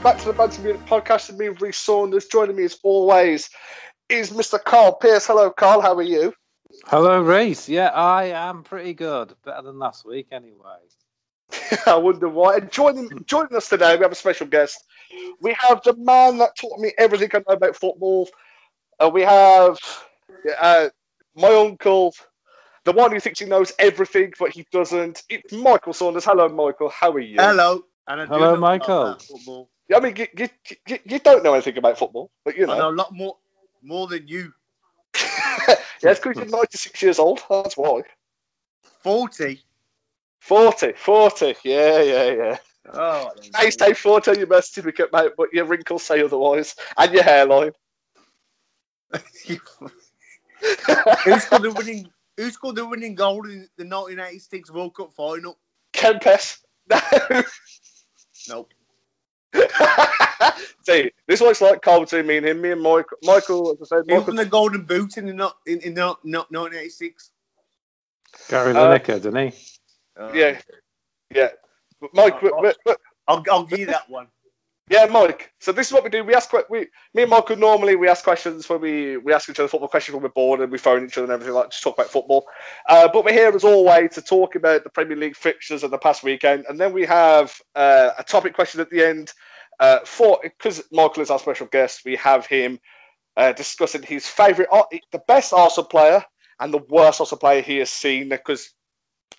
Hello and welcome back to the Bantam Unit podcast with me, Reece Saunders. Joining me as always is Mr. Carl Pierce. Hello, Carl. How are you? Hello, Reece. Yeah, I am pretty good. Better than last week, anyway. I wonder why. And joining joining us today, we have a special guest. We have the man that taught me everything I know about football. Uh, we have uh, my uncle, the one who thinks he knows everything, but he doesn't. It's Michael Saunders. Hello, Michael. How are you? Hello. And Hello, Michael. I mean, you, you, you, you don't know anything about football, but you I know know. a lot more more than you. yeah, it's because you're 96 years old. That's why. 40. 40, 40. Yeah, yeah, yeah. Oh, Hey, stay 40 on your birth certificate, mate, but your wrinkles say otherwise. And your hairline. who scored the winning who scored the winning goal in the 1986 World Cup final? Kempes. No. Nope. See, this looks like Carl between me and him. Me and Michael. Michael, as I said, Who Michael won the golden boot in the not in, in the not, not 1986? Gary Uh, Lineker, didn't he? Uh, Yeah. Yeah. But Mike, we- we- we- I'll, I'll give you that one. yeah, Mike. So this is what we do. We ask we me and Michael normally we ask questions when we we ask each other football questions when we're bored and we phone each other and everything like to talk about football. Uh, but we're here as always to talk about the Premier League fixtures of the past weekend, and then we have uh, a topic question at the end. Uh, for because Michael is our special guest, we have him uh, discussing his favourite, the best Arsenal player and the worst Arsenal player he has seen because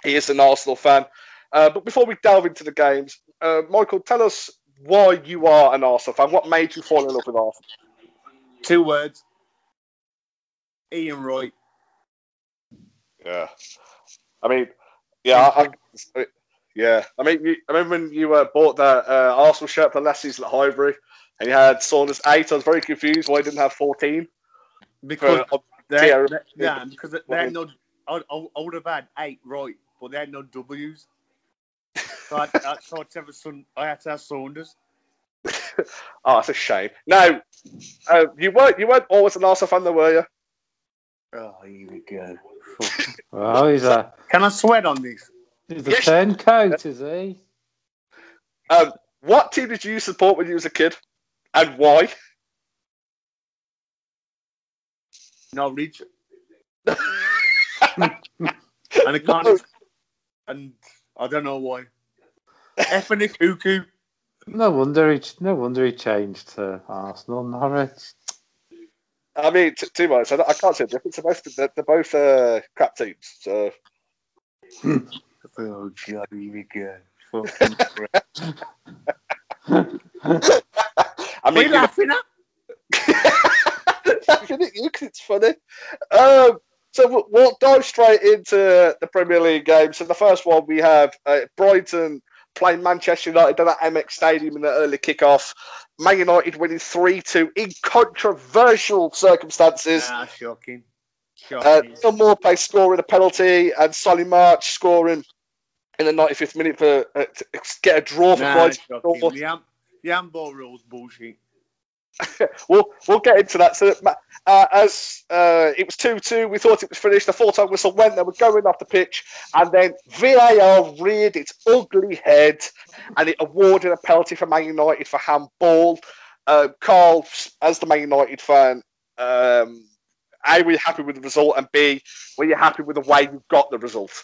he is an Arsenal fan. Uh, but before we delve into the games, uh, Michael, tell us why you are an Arsenal fan. What made you fall in love with Arsenal? Two words. Ian Wright. Yeah, I mean, yeah, I, I, yeah. I mean, you, I remember when you uh, bought that uh, Arsenal shirt for last season at Highbury, and you had Saunders eight. I was very confused why you didn't have fourteen. Because For, they, Yeah. they, yeah, because they had no. I, I, I would have had eight right, but they had no W's. So I, I, so I, had to have son, I had to have Saunders. oh, that's a shame. Now, uh, you weren't you weren't always an Arsenal fan, though, were you? Oh, here we go. Well, he's a Can I sweat on this? He's a Yes. turncoat, is he? Um, what team did you support when you was a kid, and why? Norwich. and I can't. And I don't know why. F and cuckoo. No wonder he no wonder he changed to Arsenal. Norwich. I mean, t- too much. I, I can't say the difference. They're both, they're, they're both uh, crap teams. So Oh, God, here we go. Fucking crap. I What are mean, you laughing at? laughing at you 'cause it's funny. Um, so we'll, we'll dive straight into the Premier League game. So the first one we have uh, Brighton playing Manchester United at Amex Stadium in the early kickoff. Man United winning 3 2 in controversial circumstances. Ah, shocking. Uh, Shocking. Neal Maupay scoring a penalty and Solly March scoring in the 95th minute for uh, to get a draw for nah, Brighton. The, am- the handball rules bullshit. we'll we'll get into that. So uh, as uh, it was two two, we thought it was finished. The full time whistle went. They were going off the pitch, and then VAR reared its ugly head, and it awarded a penalty for Man United for handball. Uh, Carl, as the Man United fan, um, A, were you happy with the result, and B, were you happy with the way you got the result?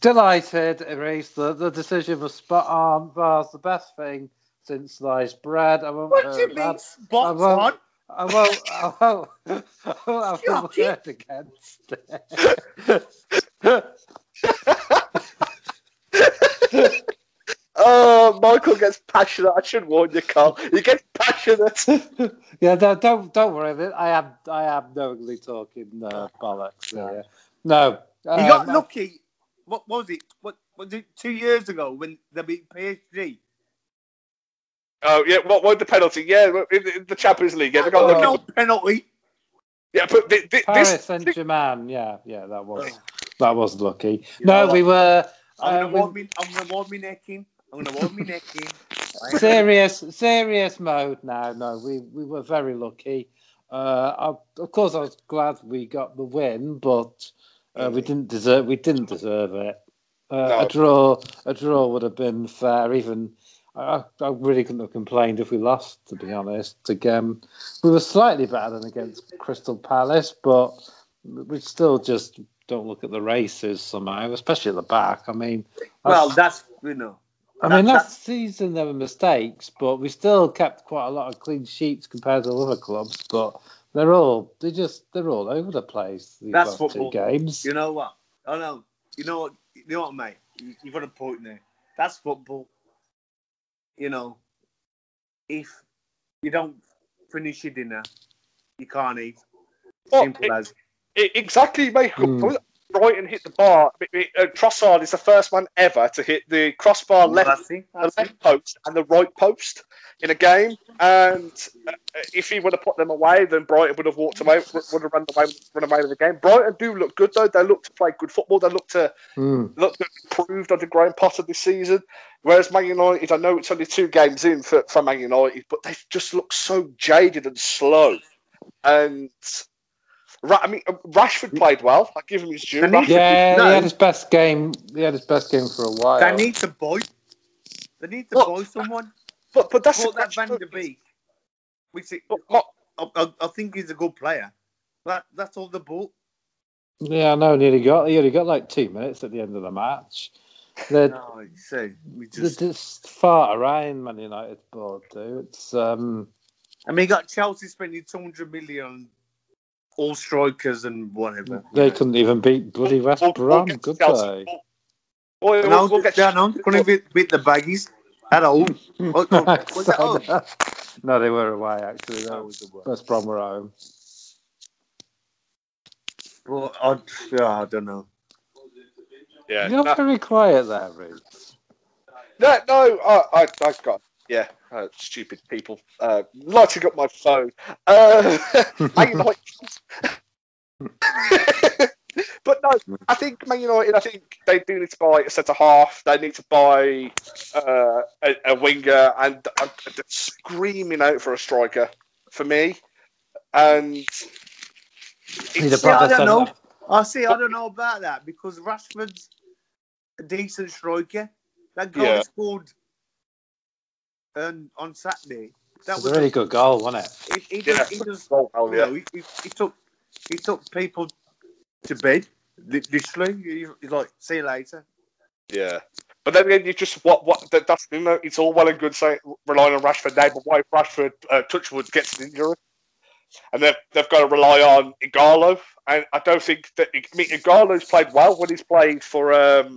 Delighted, erased the, the decision was spot on. Was the best thing since sliced bread. I won't What do you mean, that. spot I won't- on? I won't. I won't. I won't have a Shocking. word against it. Oh, Michael gets passionate. I should warn you, Carl. He gets passionate. yeah, no, don't don't worry. I am I am knowingly talking uh, bollocks. Here. No, You got um, lucky. What was it? What was it? Two years ago when they beat PSG. Oh yeah, what what the penalty? Yeah, in, in the Champions League. Yeah, they got Oh. lucky. no penalty. Yeah, but thi- thi- Paris this. Saint Germain. Yeah, yeah, that was that was lucky. You no, know we were I'm uh, gonna we- warm me. I'm gonna warm me neck in. I'm gonna warm me neck in. serious serious mode now. No, we we were very lucky. Uh, I, of course, I was glad we got the win, but uh, we didn't deserve we didn't deserve it. Uh, No. A draw a draw would have been fair. Even I, I really couldn't have complained if we lost, to be honest. Again, we were slightly better than against Crystal Palace, but we still just don't look at the races somehow, especially at the back. I mean, well, that's you know. I mean, last season there were mistakes, but we still kept quite a lot of clean sheets compared to other clubs. But they're all they just they're all over the place. These that's football. games. You know what? Oh no, you know what? You know what, mate? You, you've got a point there. That's football you know, if you don't finish your dinner, you can't eat. Simple it, as. It, exactly, mate. Mm. Brighton hit the bar. Uh, Trossard is the first one ever to hit the crossbar left, that's it, that's the left post and the right post in a game. And uh, if he would have put them away, then Brighton would have walked away, would have run away, run away with the game. Brighton do look good though. They look to play good football. They look to mm. look to improved under Graham Potter this season. Whereas Man United, I know it's only two games in for, for Man United, but they just look so jaded and slow. And I mean, Rashford played well. I give him his due. yeah, no. he had his best game. He had his best game for a while. They need to buy. They need to buy someone. But but that's Put that Van der Beek. Which it, I, I, I, think he's a good player. That that's all the ball. Yeah, I know. Nearly got. He only got like two minutes at the end of the match. They're, no, you see, we just... they're just far around Man United board, dude. It's um. I mean, you got Chelsea spending 200 million all strikers and whatever. They couldn't even beat bloody West we'll, Brom, we'll could they? Well, no, we'll get, no, couldn't beat, beat the baggies at all. oh, oh, no, they were away actually. That was West Brom were home. Well, I, yeah, I don't know. Yeah, you're no, very quiet there, Ruth. No, no, I, I, I got yeah, uh, stupid people uh, lighting up my phone. Uh, Man United. but no, I think Man United. I think they do need to buy a centre half. They need to buy uh, a, a, winger, and uh, screaming out for a striker for me. And see, I don't know. I see. I don't know about that because Rashford's a decent striker. That guy yeah. scored and on Saturday. That was a really good goal, wasn't it? He, he, does, he, does, goal, yeah. Know, he, he, took he took people to bed literally. He's like, see you later. Yeah. But then again, you just what what that's you know it's all well and good saying relying on Rashford now, but why if Rashford uh, Touchwood gets an injury, and they've they've got to rely on Ighalo, and I don't think that I mean, Ighalo's played well when he's played for um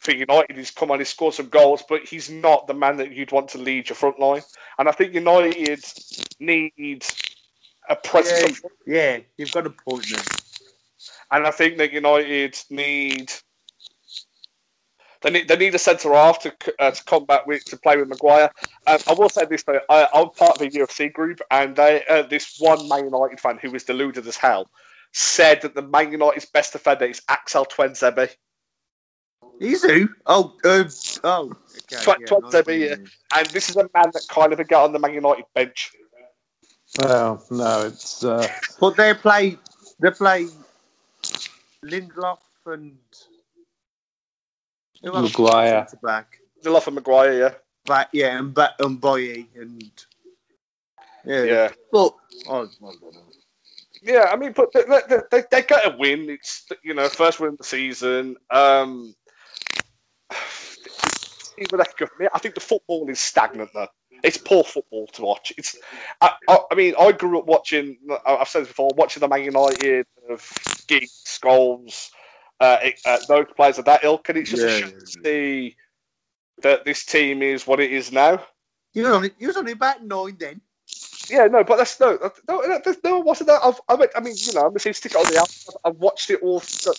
for United, he's come on, he's scored some goals, but he's not the man that you'd want to lead your front line. And I think United need a presence. Yeah, yeah you've got a point there. And I think that United need they need they need a centre half to uh, to combat with to play with Maguire. Um, I will say this though, I, am part of a UFC group, and they, uh, this one Man United fan who was deluded as hell said that the Man United's best defender is Axel Tuanzebe. He's who? Oh, um, oh, okay, Tw- yeah, yeah. And this is a man that kind of got on the Man United bench. Well, no, it's. Uh... But they play, they play Lindelof and Maguire. Back. Lindelof and Maguire, yeah. Back, yeah, and back and Boye and yeah. yeah. But oh, yeah, I mean, but they, they, they, they get a win. It's you know first win of the season. Um, I think the football is stagnant though. It's poor football to watch. It's, I, I, I mean, I grew up watching. I've said this before, watching the Man United of Giggs, Scholes, uh, uh, those players of that ilk, and it's just yeah, a shame to see that this team is what it is now. You was only, you was only about nine then. Yeah, no, but that's no, no, no, no wasn't that. I've, I, I mean, you know, I'm going to stick on the app. I've watched it all so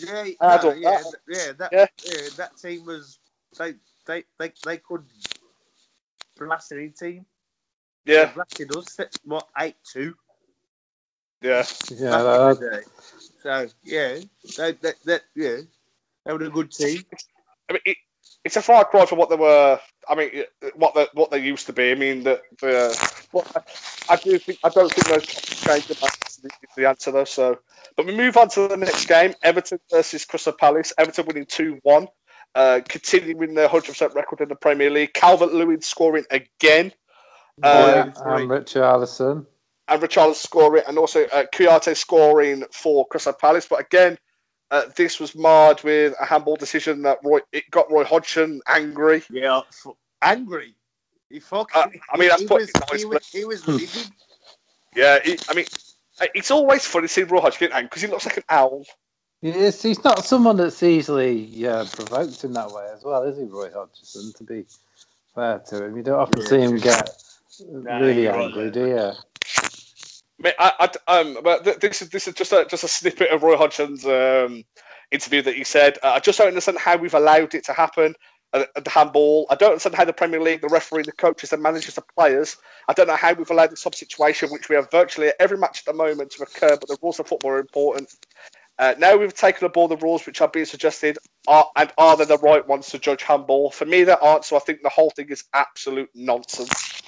yeah, no, yeah, that. yeah, that, yeah. yeah, that team was they, they, they, they could blast any team. Yeah, they blasted us. What eight two? Yeah, yeah. Uh, so yeah, they, they, they, yeah, they were a good team. I mean, it, it's a far cry from what they were. I mean, what they what they used to be. I mean, the, the well, I do think I don't think those changes the, the answer though. So, but we move on to the next game: Everton versus Crystal Palace. Everton winning two one. Uh, continuing their 100% record in the Premier League. Calvert Lewin scoring again. Uh, and Richarlison. And Richarlison scoring, and also uh, Kouyaté scoring for Crystal Palace. But again, uh, this was marred with a handball decision that Roy it got Roy Hodgson angry. Yeah, angry. He fucking. Uh, I mean, that's he, putting was, it nice, he, but- was, he was livid. Yeah, he, I mean, it's always funny seeing Roy Hodgson angry because he looks like an owl. Yes, he's not someone that's easily uh, provoked in that way as well, is he, Roy Hodgson? To be fair to him, you don't often see him get really you're angry, do you? Mean, I, I, um, but this is this is just a just a snippet of Roy Hodgson's um, interview that he said. I just don't understand how we've allowed it to happen at, the handball. I don't understand how the Premier League, the referee, the coaches, the managers, the players. I don't know how we've allowed this sub situation, which we have virtually every match at the moment, to occur. But the rules of football are important. Uh, now we've taken aboard the rules which are being suggested, are, and are they the right ones to judge handball? For me, they aren't. So I think the whole thing is absolute nonsense.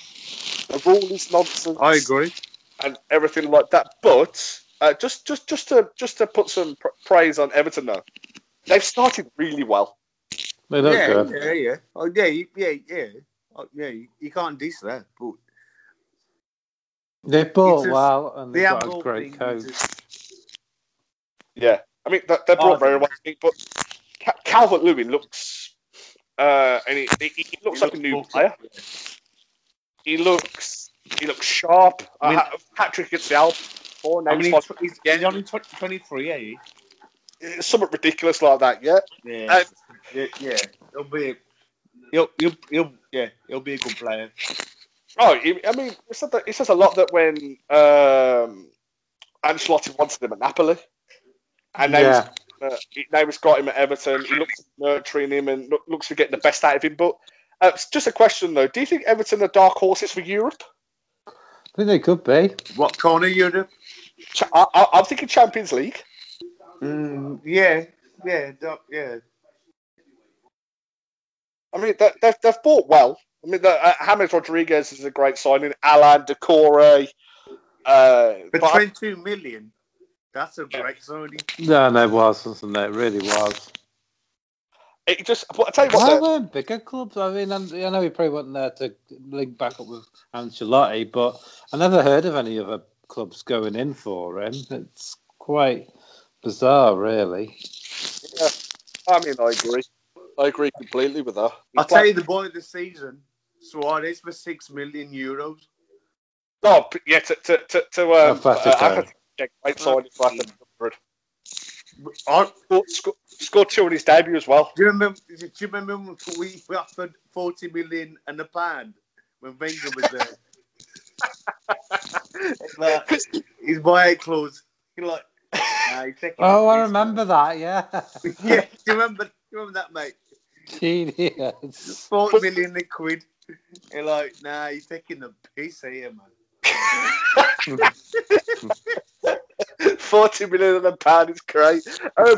The rule is nonsense I agree. and everything like that. But uh, just just just to just to put some pr- praise on Everton though, they've started really well. They look yeah, good. yeah, yeah. Oh, yeah, you- yeah, yeah. Oh, yeah, you, you can't diss that. But They bought It's just- well and the they've got a great thing coach. is just- Yeah, I mean they, they brought Oh, very well, I think, but Calvert Lewin looks uh, and he, he, he looks he like a new looks player. He looks he looks sharp. I mean- uh, hat trick the Alp. Four I mean, he's, he's, only 20, 23, eh? it's something ridiculous like that. Yeah, Yeah. Uh, yeah, yeah. He'll be. He'll, he'll, he'll, yeah, he'll be a good player. Oh, I mean, it says, it says a lot that when um, Ancelotti wanted him at Napoli, and they, yeah. he's, uh, he- now he's got him at Everton, he looks nurturing him and look, looks to get the best out of him. But uh, just a question though: Do you think Everton are dark horses for Europe? I think they could be. What corner Europe? Cha- I, I, I'm thinking Champions League. Mm, yeah, yeah, do- yeah. I mean, they, they've, they've bought well. I mean, the, uh, James Rodriguez is a great signing. Alan Doucouré. Uh, But but I- 22 million, that's a great signing. No, no, it was, wasn't it? It really was. it just, but I tell you what, Why weren't bigger clubs? I mean, I'm- know he probably wasn't there to link back up with Ancelotti, but I never heard of any other clubs going in for him. It's quite bizarre, really. yeah, I mean, I agree. I agree completely with that. I'll tell you the boy of the season, Suarez for 6 million euros. Oh, yeah, to to to, to um, Atletico. uh, Atletico, yeah, great signing for Atletico. I, Scored, scored, scored two in his debut as well. do you remember? Do you remember when we we offered 40 million and a pound when Wenger was there? like, his buyout clause. You're like, nah, Oh, I piss, remember that, yeah. man. yeah, do you remember? Do you remember that, mate? Genius. 40 million a quid. You're like, nah, he's taking the piss here, man. Forty million a pound is great. Um,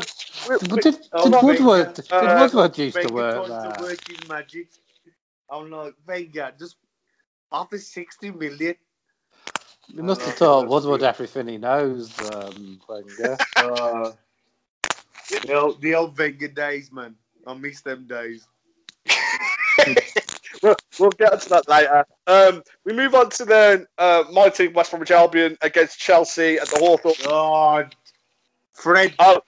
But we- did, Oh, did Woodward, did Uh, Woodward used to work there? to work his magic. I'm like, Wenger, just offer 60 million. He must have that's Woodward good. everything he knows, um, Wenger. Uh, the, old, the old Wenger days, man. I miss them days. we'll, get onto that later. Um, we move on to the uh, my team, West Bromwich Albion, against Chelsea at the Hawthorne. Oh, Fred. Oh,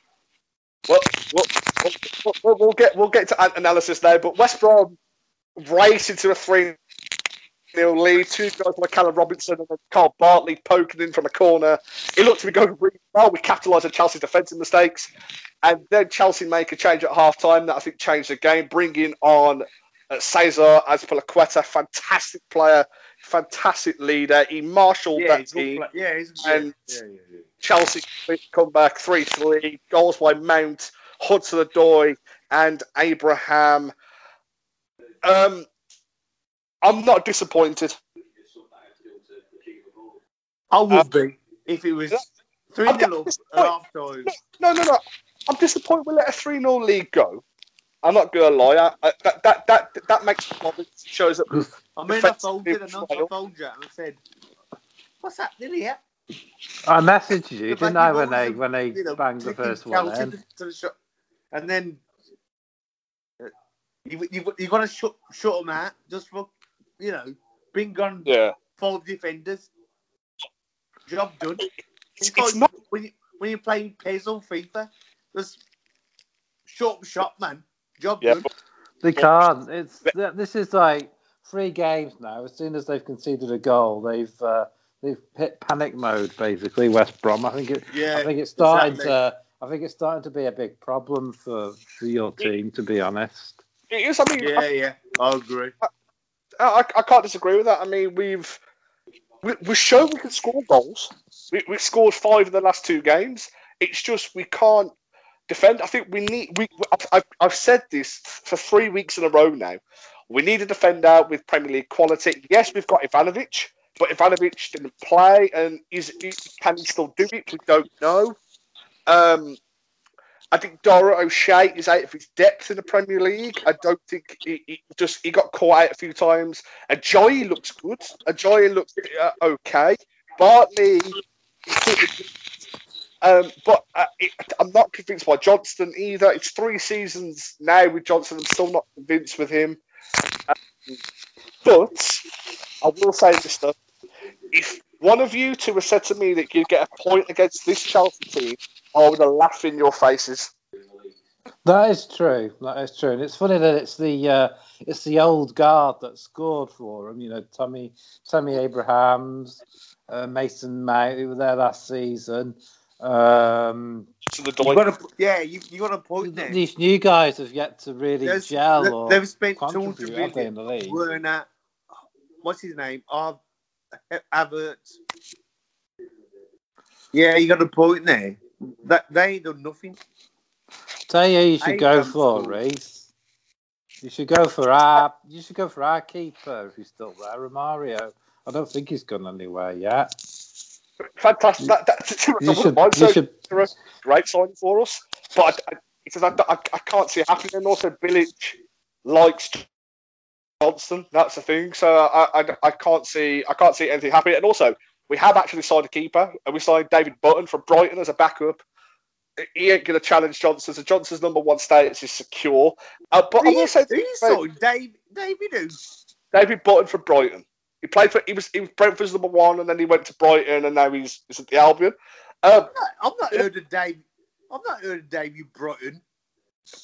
well, we'll, we'll, we'll, we'll get we'll get to analysis now, but West Brom race into a three 0 lead. Two guys like Callum Robinson and Kyle Bartley poking in from a corner. It looked to be going really well. We capitalised on Chelsea's defensive mistakes, and then Chelsea make a change at half time that I think changed the game, bringing on uh, Cesar Azpilicueta, fantastic player, fantastic leader. He marshalled Yeah, that he's a good team. play- yeah, he's. And- yeah, yeah, yeah. Chelsea come back 3 3. Goals by Mount, Hudson Odoi, and Abraham. Um, I'm not disappointed. I would be if it was 3 I'm 0 at half time. No, no, no. I'm disappointed we let a 3 0 lead go. I'm not going to lie. I, I, that, that, that, that makes it shows up. I mean, I folded phoned you and I trial. phoned you and I said, What's happening here? I messaged you, didn't I, when they when they you know, banged the first one Chelsea in? to- to the shot. And then uh, You you you got to shut shut them out just for you know bring on Yeah. five defenders. Job done. It's, It's it's not. when you when you're playing PES or FIFA, just shut shot, man. Job Yeah. done. They can't. It's this is like three games now. As soon as they've conceded a goal, they've uh, they've hit panic mode basically. West Brom. I think it. Yeah, I think it's starting exactly. to. I think it's starting to be a big problem for, for your team, to be honest. It is. I mean, Yeah, yeah, I agree. I, I can't disagree with that. I mean, we've we, we've shown we can score goals. We, we've scored five in the last two games. It's just we can't defend. I think we need. We I've, I've, said this for three weeks in a row now. We need a defender with Premier League quality. Yes, we've got Ivanovic, but Ivanovic didn't play, and is can he still do it? We don't know. Um, I think Dara O'Shea is out of his depth in the Premier League. I don't think he, he just he got caught out a few times. Ajayi looks good. Ajayi looks uh, okay. Bartley, um, but uh, it, I'm not convinced by Johnstone either. It's three seasons now with Johnstone. I'm still not convinced with him. Um, but I will say this though: if one of you two had said to me that you'd get a point against this Chelsea team, I would have laughed in your faces. That is true. That is true. And it's funny that it's the uh, it's the old guard that scored for them. You know, Tommy Tommy Abrahams, uh, Mason Mount, who were there last season. Um, To the You Doyle. got a, yeah, you, you got a point there. these new guys have yet to really There's- gel they- or they've spent contribute, 200 in the league? Werner, what's his name? Av, Havertz. Yeah, you got a point there. That they ain't done nothing. Tell you, who you should I go for, know. Reece. You should go for our. You should go for our keeper if he's still there, Romario. I don't think he's gone anywhere yet. Fantastic. That, that, I You should. mind You saying should. a great signing for us. But I, I, because I, I, I can't see it happening. And also, Bilic likes Johnson. That's the thing. So I, I, I can't see I can't see anything happening. And also, we have actually signed a keeper, and we signed David Button from Brighton as a backup. He ain't going to challenge Johnson. So Johnson's number one status is secure. Uh, but I will say, He's so Dave, David who? David Button from Brighton. He played for he was he was Brentford's number one, and then he went to Brighton, and now he's, he's at the Albion. Um, I'm not heard of Dave. I'm not heard of David Broughton.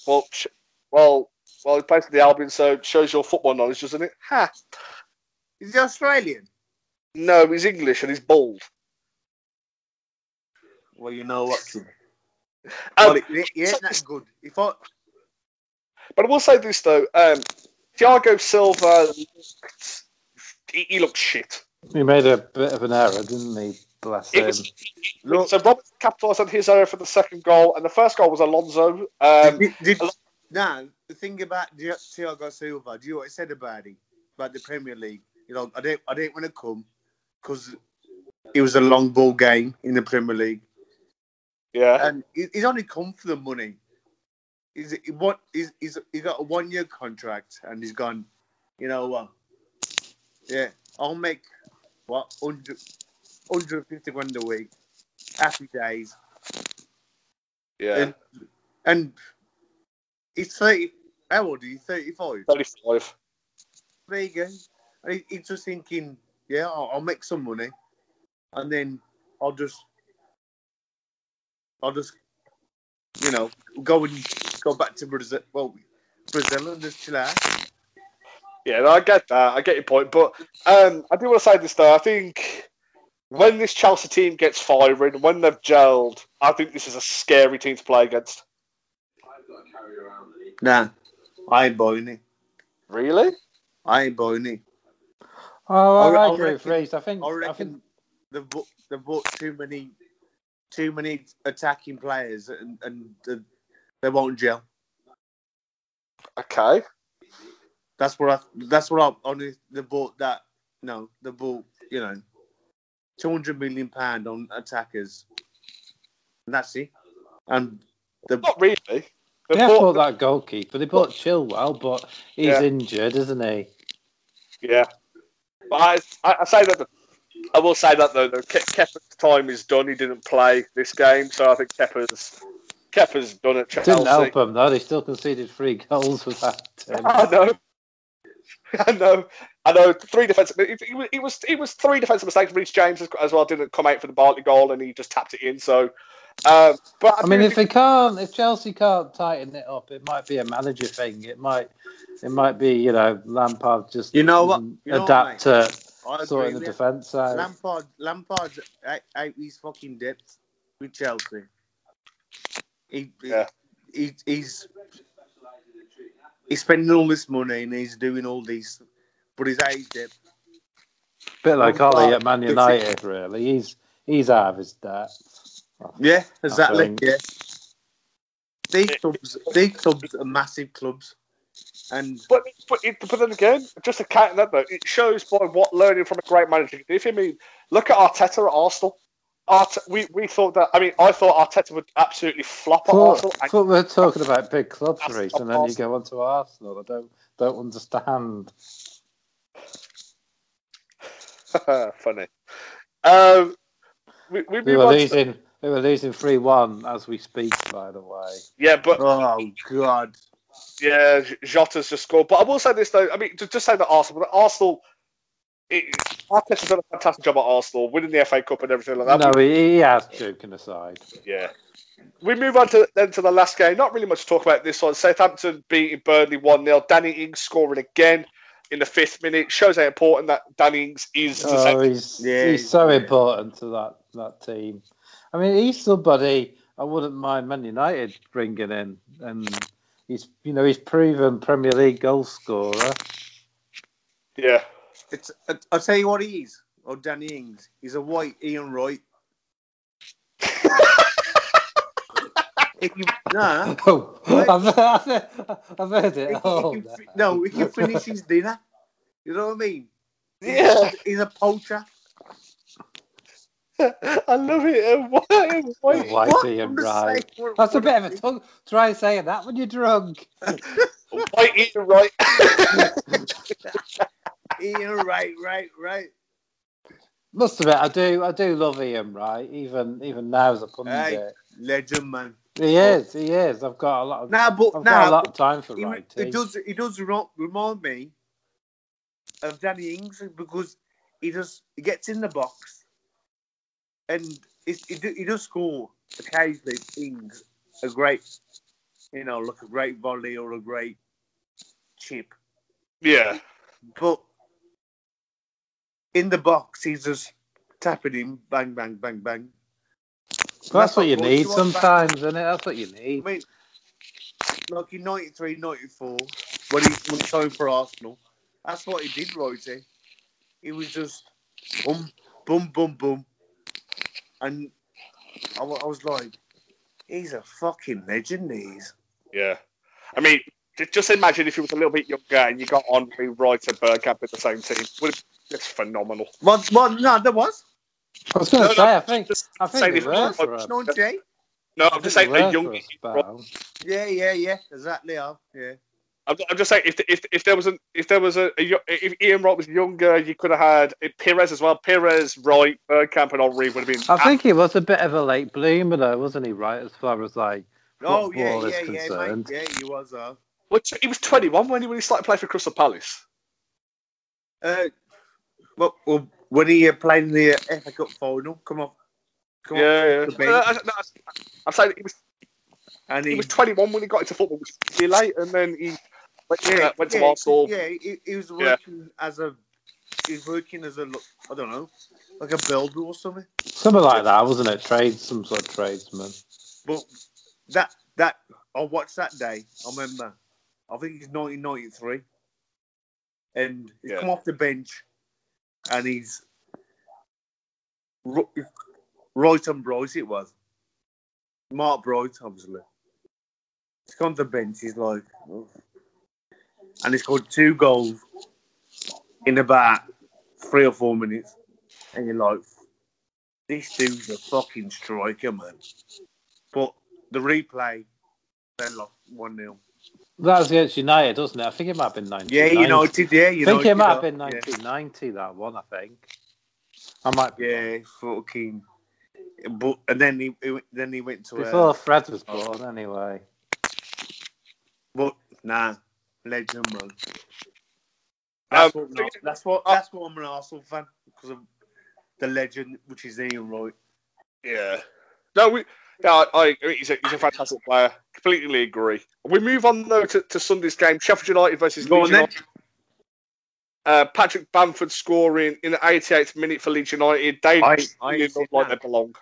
Well, sh- well, well, he plays for the Albion, so it shows your football knowledge, doesn't it? Ha! Is he Australian? No, he's English and he's bald. Well, you know what? Um, well, he, he ain't that good. If I, but I will say this though: um, Thiago Silva, looked- he, he looks shit. He made a bit of an error, didn't he? Bless him. was look, so Robert capitalised on his error for the second goal, and the first goal was Alonso. Um, did, did, now the thing about Thi- Thiago Silva, do you know what I said about him? About the Premier League? You know, I didn't, I didn't want to come because it was a long ball game in the Premier League, yeah, and he- he's only come for the money. He's he, what? He's, he's he's got a one year contract, and he's gone. You know what? Yeah, I'll make what 100, 150 grand a week. Happy days. yeah, And, and he's 30. How old are you? 35. thirty-five. There you go. And he's just thinking, yeah, I'll, I'll make some money, and then I'll just, I'll just, you know, go and go back to Brazil. Well, Brazil and just chill out. Yeah, no, I get that. I get your point, but um, I do want to say this though. I think when this Chelsea team gets firing, when they've gelled, I think this is a scary team to play against. Nah, I ain't buying it. Really? I ain't buying it. Oh, I, I re- I I agree with reckon- Reece. I think. I I reckon think. they've bought, they've bought too many, too many attacking players, and, and they, they won't gel. Okay. That's what I. That's what I. Only they bought that. No, they bought. You know, two hundred million pound on attackers, and that's it. And the Not really. They They've bought- bought that goalkeeper. They bought Chilwell, but he's Yeah. injured, isn't he? Yeah. But I, I, I say that. I will say that though. though Kepa's time is done. He didn't play this game, so I think Kepa's Kepa's done at Chelsea. Didn't help them though. They still conceded three goals without him. I know. I know. I know. Three defensive. He, was. He was. He was three defensive mistakes. Reece James as, as well didn't come out for the Bartley goal, and he just tapped it in. So, um, but I, I mean, do if they can't, if Chelsea can't tighten it up, it might be a manager thing. It might, it might be you know Lampard just You know what? You know adapt what, to I agree sorting the with defence out. Lampard, Lampard's out, out his fucking depth with Chelsea. He, Yeah. he, he's he's spending all this money and he's doing all these, but he's out his depth. bit like Lampard Ole at Man fix it. United, really. He's he's out of his depth. Yeah, exactly. Yeah. These clubs, these clubs are massive clubs, and But, but, it, but then again, just to counter that though, it shows by what learning from a great manager can do. If you mean, look at Arteta at Arsenal. Arte, we, we thought that. I mean, I thought Arteta would absolutely flop at Arsenal. Thought, thought we're talking about big clubs, That's Reece, and then you go on to Arsenal. I don't don't understand. Funny. Um, we, we, We were on to- losing. We were losing three one as we speak. By the way, yeah, but oh god, yeah, Jota's just scored. But I will say this though. I mean, to just say that Arsenal, but Arsenal, it, Arteta's done a fantastic job at Arsenal, winning the FA Cup and everything like that. no, he, he has joking aside. Yeah. We move on to then to the last game. Not really much to talk about this one. Southampton beating Burnley 1 0. Danny Ings scoring again in the fifth minute. Shows how important that Danny Ings is. to Oh, he's Yeah, he's he's- so yeah. important to that that team. I mean, he's somebody I wouldn't mind Man United bringing in, and he's you know he's proven Premier League goal scorer. Yeah. It's I- I'll tell you what he is. Or Danny Ings, he's a white Ian Wright. if you nah, Oh, I've, I've, I've heard it. he Oh, can, fi- no, he can finish his dinner. You know what I mean? Yeah. He's a poacher. I love it. Why- why- White Ian Wright. That's a bit of a think. tongue. Try saying that when you're drunk. White Ian right. Ian Wright, right, right. Must admit, I do, I do love Ian Wright, even even now as a pundit. Hey. Legend, man. He is, he is. I've got a lot of, Nah, but I've got nah, a lot of time for he, Wright. he does. He does remind me of Danny Ings because he does. He gets in the box, and it's, he, he does score occasionally. Ings a great, you know, like a great volley or a great chip, yeah. but in the box he's just tapping him, bang, bang, bang, bang. That's what you need you want back. sometimes, isn't it? That's what you need. I mean, like in 93, 94, when he was he signed for Arsenal, that's what he did, Righty. He was just boom, boom, boom, boom. And I, I was like, he's a fucking legend, he's. Yeah. I mean, just imagine if he was a little bit younger and you got Henry Wright and Bergkamp in the same team. Would have it's phenomenal. What, what, no, there was. I was going to no, say, I think, just I saying think if they it were was- for a, No, Jay? No, I I'm just saying they a were young. for. Yeah, yeah, yeah, exactly. Yeah. yeah. I'm, I'm just saying if if if there was a if there was a, a if Ian Wright was younger, you could have had Pires as well. Pires, Wright, Bergkamp, and Henry would have been. I think he was a bit of a late bloomer, though, wasn't he? Right, as far as like Oh, yeah, football is yeah, yeah, mate. concerned. Yeah, he was. Uh, Well, he was 21 when he when he started playing for Crystal Palace. uh, well, well, when he uh, played in the uh, FA Cup final, come on. Come on. yeah, yeah. No, no, I- no, I'm saying he was And he he, was 21 when he got into football, which was really late, and then he went, yeah, went to yeah, Arsenal. Yeah, he, he was working as a he was working as a lo- I don't know, like a builder or something. Something like that, wasn't it? Trade, some sort of tradesman. But that that I watched that day. I remember. I think it's 1993, and he's Yeah. come off the bench, and he's ru- right on Bryce. It was Mark Bright, obviously. He's come off the bench. He's like, "Oh." and he's scored two goals in about three or four minutes, and you're like, this dude's a fucking striker, man. But the replay, they lost 1 0. That was against United, wasn't it? I think it might have been 1990. Yeah, United, yeah, I United. think it might have uh, been yeah. 1990, that one, I think. I might be. Yeah, fucking. but and then he, he then he went to Before uh, Fred was born, anyway. but nah, legend man. That's, Um, what, I'm- that's what that's what I'm an Arsenal fan because of the legend, which is Ian Wright. Yeah. No, we. Yeah, I, I agree. He's a, he's a fantastic player. Completely agree. We move on though to, to Sunday's game: Sheffield United versus Go Leeds. United. Uh, Patrick Bamford scoring in the 88th minute for Leeds United. They I- I look like that. they belong.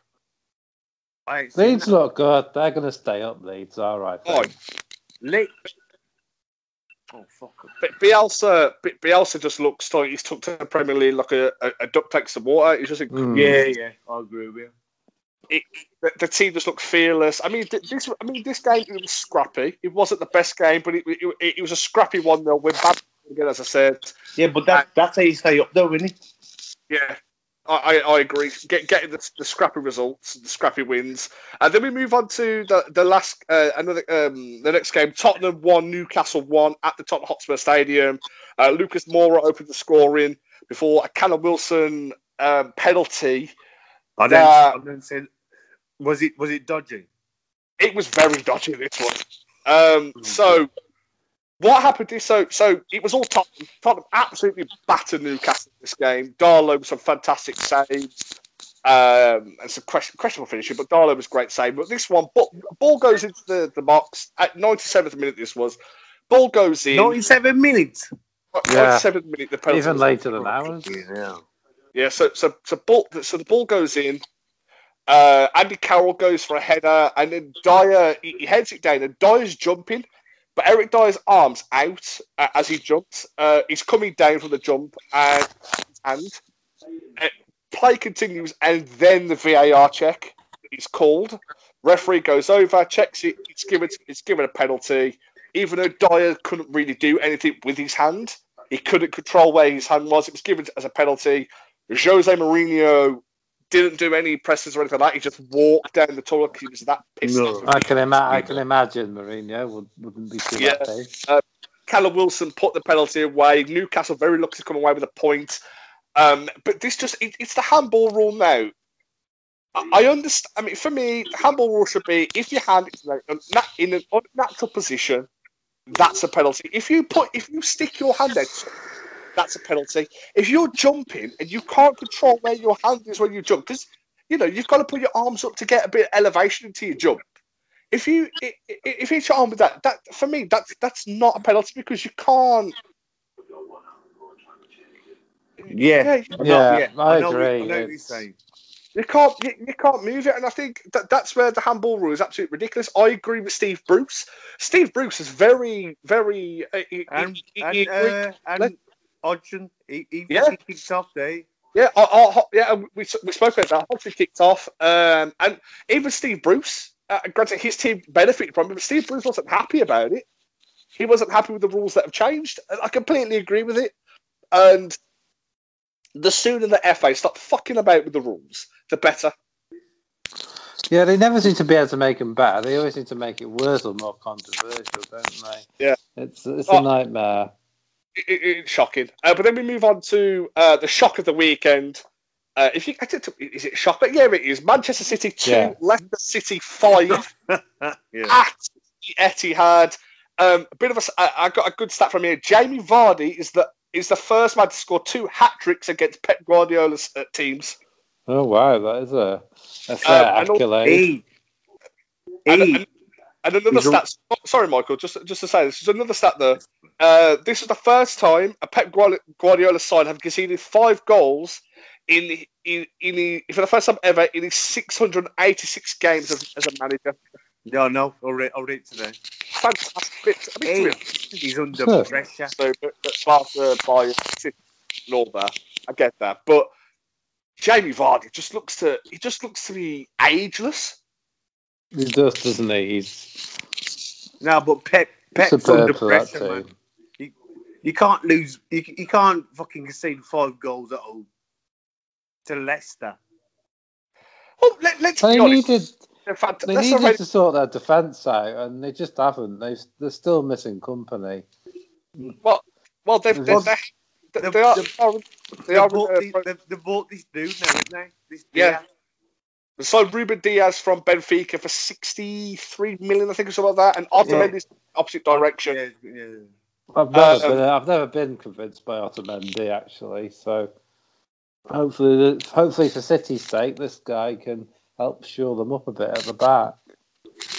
I Leeds that. look good. They're going to stay up, Leeds. All right. Oh. Le- oh fuck. But Bielsa, B- Bielsa just looks like he's took to the Premier League like a, a, a duck takes the water. He's just Mm. Yeah, yeah, I agree with you. It, the, the team just looked fearless. I mean, this I mean this game it was scrappy. It wasn't the best game, but it, it, it was a scrappy one though. With bad again, as I said. Yeah, but that that's how you stay up though, isn't it? Yeah, I, I, agree. Get, getting the, the scrappy results, the scrappy wins, and then we move on to the the last uh, another um, the next game. Tottenham one, Newcastle one at the Tottenham Hotspur Stadium. Uh, Lucas Moura opened the scoring before a Callum Wilson um, penalty. I don't. Nah. I don't say. Was it was it dodgy? It was very dodgy this one. Um, so what happened is so so it was all Tottenham. Tottenham absolutely battered Newcastle in this game. Darlow with some fantastic saves. Um, and some question, questionable finishing, but Darlow was great save. But this one, ball, ball goes into the, the box at 97th minute. This was ball goes in. Ninety-seven minutes. Yeah. 97th minute. The penalty Even later than ours. Yeah. Yeah, so so so ball so the ball goes in. Uh, Andy Carroll goes for a header, and then Dier he, he heads it down, and Dier's jumping, but Eric Dier's arms out uh, as he jumps. Uh, he's coming down from the jump, and and uh, play continues, and then the VAR check is called. Referee goes over, checks it. It's given it's given a penalty, even though Dier couldn't really do anything with his hand. He couldn't control where his hand was. It was given as a penalty. Jose Mourinho didn't do any presses or anything like that. He just walked down the toilet 'cause he was that pissed No. off. I can, ima- I can imagine Mourinho would, wouldn't be too Yeah. happy. Callum Wilson put the penalty away. Newcastle very lucky to come away with a point. Um, but this just, it, it's the handball rule now. I, I understand. I mean, for me, handball rule should be if your hand is like, a nat- in an unnatural position, that's a penalty. If you put, if you stick your hand out, that's a penalty. If you're jumping and you can't control where your hand is when you jump, because you know you've got to put your arms up to get a bit of elevation into your jump. If you i- i- if you hit your arm with that, that for me that's that's not a penalty because you can't. Yeah. you- I know- Yeah, I know, agree. I know what you're saying. You can't you, you can't move it, and I think that that's where the handball rule is absolutely ridiculous. I agree with Steve Bruce. Steve Bruce is very very. Uh, And he- and he agreed- uh, and Hodgson, he, he, Yeah. he kicked off there. Yeah, I, I, yeah, we, we spoke about that. Hopefully kicked off, um, and even Steve Bruce. Uh, granted, his team benefited from it, but Steve Bruce wasn't happy about it. He wasn't happy with the rules that have changed. And I completely agree with it. And the sooner the FA stop fucking about with the rules, the better. Yeah, they never seem to be able to make them better. They always seem to make it worse or more controversial, don't they? Yeah. It's it's Oh. a nightmare. It, it, it's shocking. Uh, but then we move on to uh, the shock of the weekend. Uh, if you, I don't is it a shock? But yeah, it is. Manchester City two, Yeah. Leicester City five. yeah. at the Etihad. Um, a bit of a, I I got a good stat from here. Jamie Vardy is the is the first man to score two hat tricks against Pep Guardiola's uh, teams. Oh wow, that is a, that's fair Um, and al- accolade. He, And, he, and, and another He's stat. oh, sorry, Michael. Just just to say this is another stat There, Uh, this is the first time a Pep Guardi- Guardiola side have conceded five goals in in, in the, for the first time ever in his 686 games as, as a manager. no, no, I'll read, I'll read today. Fantastic. I mean, Hey, he's under Huh. pressure. So, but, but Barca, Bayern, City, and all that. I get that, but Jamie Vardy just looks to he just looks to be ageless. He does, doesn't he? He's No, but Pep, Pep's under superb for that pressure, man. team. You, you can't lose. You, you can't fucking concede five goals at home to Leicester. Well, let, let's They be honest. needed fact, they let's needed already, to sort their defence out, and they just haven't. They they're still missing company. well, well, they've, they, Well, they, they, the- they are, they are, they They are bought, uh, the, they, they bought this dude now, haven't they? This Yeah. Dias. So Ruben Dias from Benfica for 63 million, I think, or something like that, and Otamendi's opposite direction. Yeah, yeah. I've never, Um, been, I've never been convinced by Otamendi actually. So hopefully, hopefully for City's sake, this guy can help shore them up a bit at the back.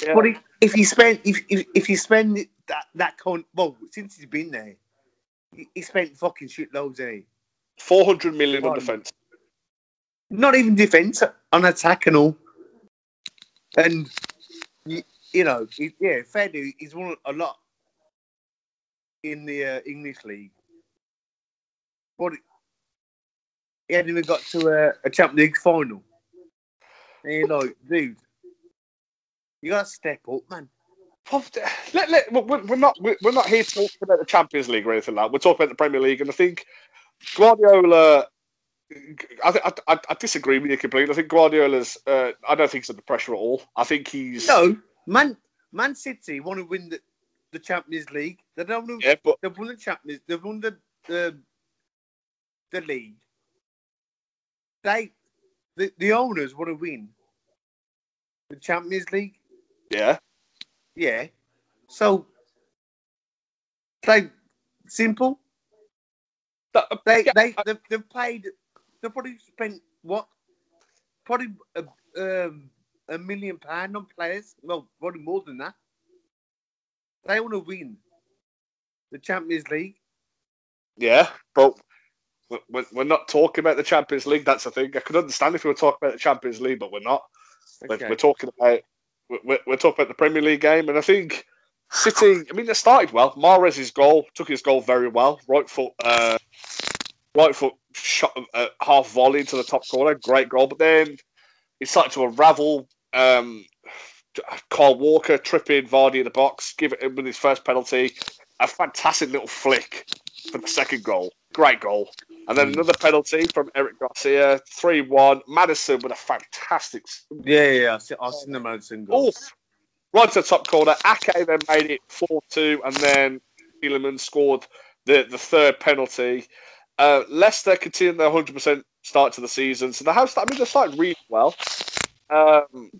Yeah. But if, if you spend if, if if you spend that that con well since he's been there, he, he spent fucking shitloads, eh? 400 million on defence. Not even defense on attack and all. And you, know, yeah, fair dude. He's won a lot in the uh, English league, but he hadn't even got to a, a Champions League final. And you're like, dude, you gotta step up, man. Let, let, we're not we're not here talking about the Champions League or anything like that. We're talking about the Premier League, and I think Guardiola. I, I, I, disagree with you completely. I think Guardiola's. Uh, I don't think he's under pressure at all. I think he's. No, Man Man City want to win the, the Champions League. They don't want to, Yeah, but they've won the Champions. They've won the the, the league. They the, the owners want to win the Champions League. yeah, Yeah. So they simple. That- They yeah, they they've, they've paid. They've probably spent what? Probably a, um, a million pound on players. Well, probably more than that. They want to win the Champions League. yeah, but we- we're, not talking about the Champions League. That's the thing. I could understand if we were talking about the Champions League, but we're not. We're, Okay. we're talking about we're, we're talking about the Premier League game, and I think City. I mean, they started well. Mahrez's goal took his goal very well. Right foot, uh, right foot shot uh, half volley into the top corner. Great goal, but then it started to unravel. Um, Kyle Walker tripping Vardy in the box, give it with his first penalty. A fantastic little flick for the second goal. Great goal. And then another penalty from Eric Garcia, 3 1. Maddison with a fantastic Yeah, yeah, yeah. I see, I've seen the Maddison goal. Oh, right to the top corner. Ake then made it 4 2, and then Tielemans scored the, the third penalty. Uh, Leicester continued their 100% start to the season. So they have started, I mean, they started really well. Um,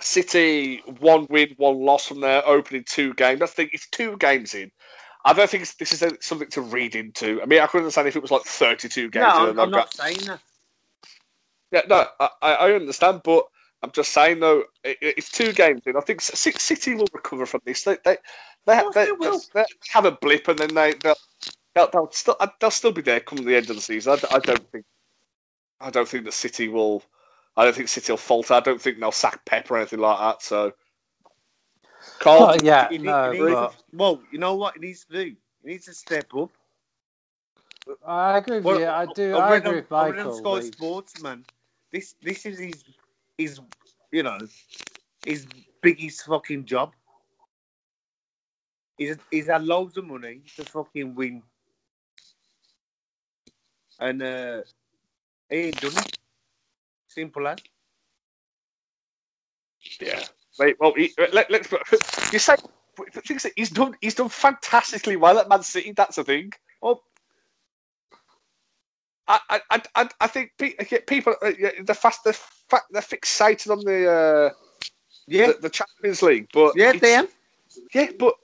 City, one win, one loss from their opening two games. I think it's two games in. I don't think this is something to read into. I mean, I couldn't understand if it was like 32 no, games in. I'm, I'm not saying that. yeah, no, I, I understand, but I'm just saying though, it, it's two games in. I think City will recover from this. They they they, they, they they have a blip and then they they'll, they'll, they'll still uh, they'll still be there come the end of the season. I, I don't think I don't think that City will. I don't think City will falter. I don't think they'll sack Pep or anything like that. So, Carl, Oh, yeah, He need- no, he needs but well, you know what he needs to do? He needs to step up. I agree with Well, you. I do. I I agree on, with I read on Michael. Sky. Sports, man. This this is his his you know his biggest fucking job. He's he's had loads of money to fucking win, and uh, he ain't done it. Simple as. Yeah. Mate, well, he, let, let's. You say the he's done. He's done fantastically well at Man City. That's the thing. Oh, I, I, I- I, think people uh, yeah, they're fast. They're, they're fixated on the, uh, yeah, the the Champions League, but yeah, they am. Yeah, but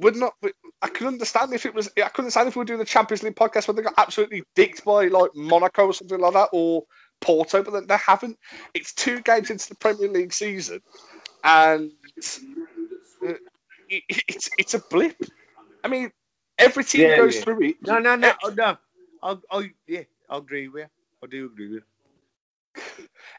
we're not. We- I can understand if it was. I couldn't understand if we were doing the Champions League podcast when they got absolutely dicked by like Monaco or something like that, or Porto, but they haven't. It's two games into the Premier League season, and it's it's a blip. I mean, every team Yeah, goes yeah. through it. No, no, no, oh, no. I, I, yeah, I agree with you. I do agree with you.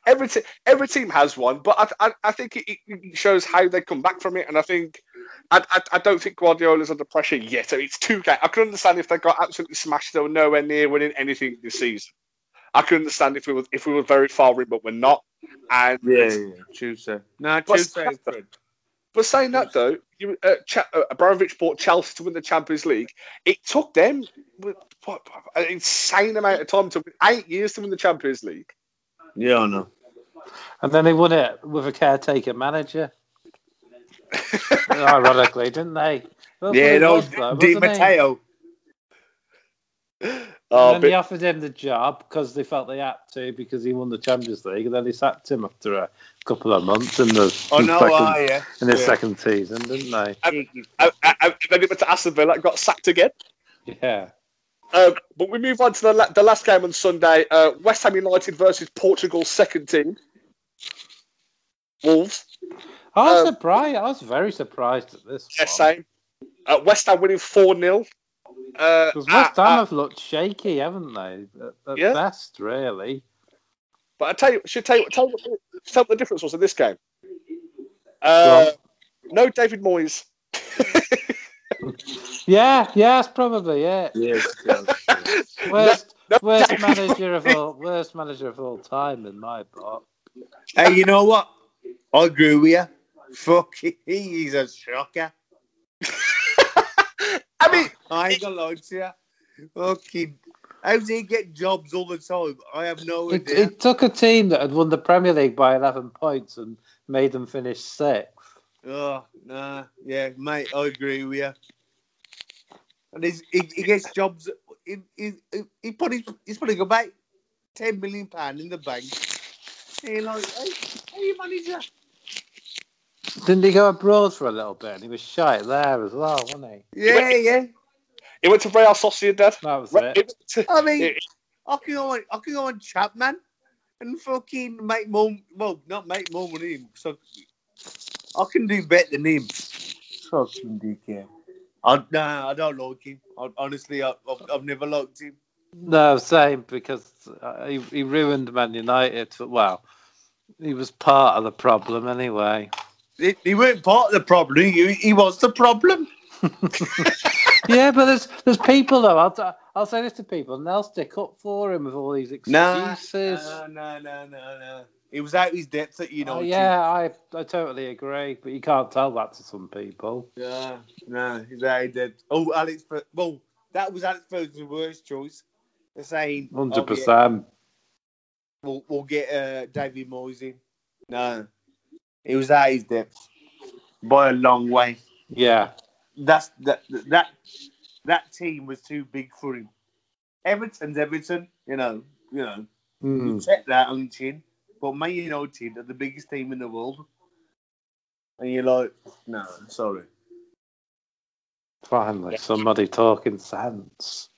Every te- every team has one, but I, I, I think it, it shows how they come back from it, and I think I, I, I don't think Guardiola's under pressure yet. So it's two games. I can understand if they got absolutely smashed, they were nowhere near winning anything this season. I can understand if we were if we were very far in, but we're not. And Yeah, yeah, Tuesday. No, What's Tuesday. that? Fred. But saying that though, you, uh, Ch- uh, Abramovich bought Chelsea to win the Champions League. It took them what, what, an insane amount of time to eight years to win the Champions League. Yeah, I know. And then they won it with a caretaker manager. Ironically, didn't they? That's yeah, it was, though, Di he? Matteo. Oh, and then bit- they offered him the job because they felt they had to because he won the Champions League, and then they sacked him after a couple of months in the Oh no, second, ah, yeah. in his yeah. second season, didn't they? then he went to Aston Villa, got sacked again. Yeah. Um, but we move on to the, la- the last game on Sunday. Uh, West Ham United versus Portugal's second team, Wolves. I was Um, surprised. I was very surprised at this. Yeah, one. same. Uh, West Ham winning 4 0. Uh, West uh, Ham uh, have looked shaky, haven't they? At, at Yeah. best, really. but I tell you, should tell you, tell you, what- tell you what the difference was in this game. Uh, no David Moyes. Yeah, yeah, that's probably it. Yes, yes, Worst, No, worst manager of all, worst manager of all time in my book. hey, you know what? I agree with you. Fuck, he's a shocker. I mean, I ain't gonna lie to you. Fucking, how does he get jobs all the time? I have no It, idea. it took a team that had won the Premier League by 11 points and made them finish sixth. Oh, nah, yeah, mate, I agree with you. And he's, he, he gets jobs. He, he, he put his, he's putting about ten million pound in the bank. And you're like, hey, how you manage that? Didn't he go abroad for a little bit? And he was shy there as well, wasn't he? Yeah, yeah. he went to Real Sociedad. That was Re- it. to- I mean, he- I can go on, I can go on Chapman and fucking make more. Well, not make more money. So I can do better than him. Fucking dickhead. I, nah, I don't like him. I, honestly, I, I've, I've never liked him. No, same, because uh, he, he ruined Man United. Well, he was part of the problem anyway. He, he weren't part of the problem. He, he was the problem. yeah, but there's there's people though. I'll, t- I'll say this to people, and they'll stick up for him with all these excuses. no, no, no, no, no. He was out his depth at Oh, yeah, I I totally agree, but you can't tell that to some people. Yeah, no, he's out his depth. Oh, Alex. Well, that was Alex Ferguson's worst choice. They're saying, oh, Hundred percent. we'll, we'll get uh, David Moyes in. No, he was out his depth by a long way. Yeah, That's that that that team was too big for him. Everton's Everton, you know, you know, Mm. you take that on your chin. But Man United are the biggest team in the world, and you're like, no, sorry. finally somebody talking sense.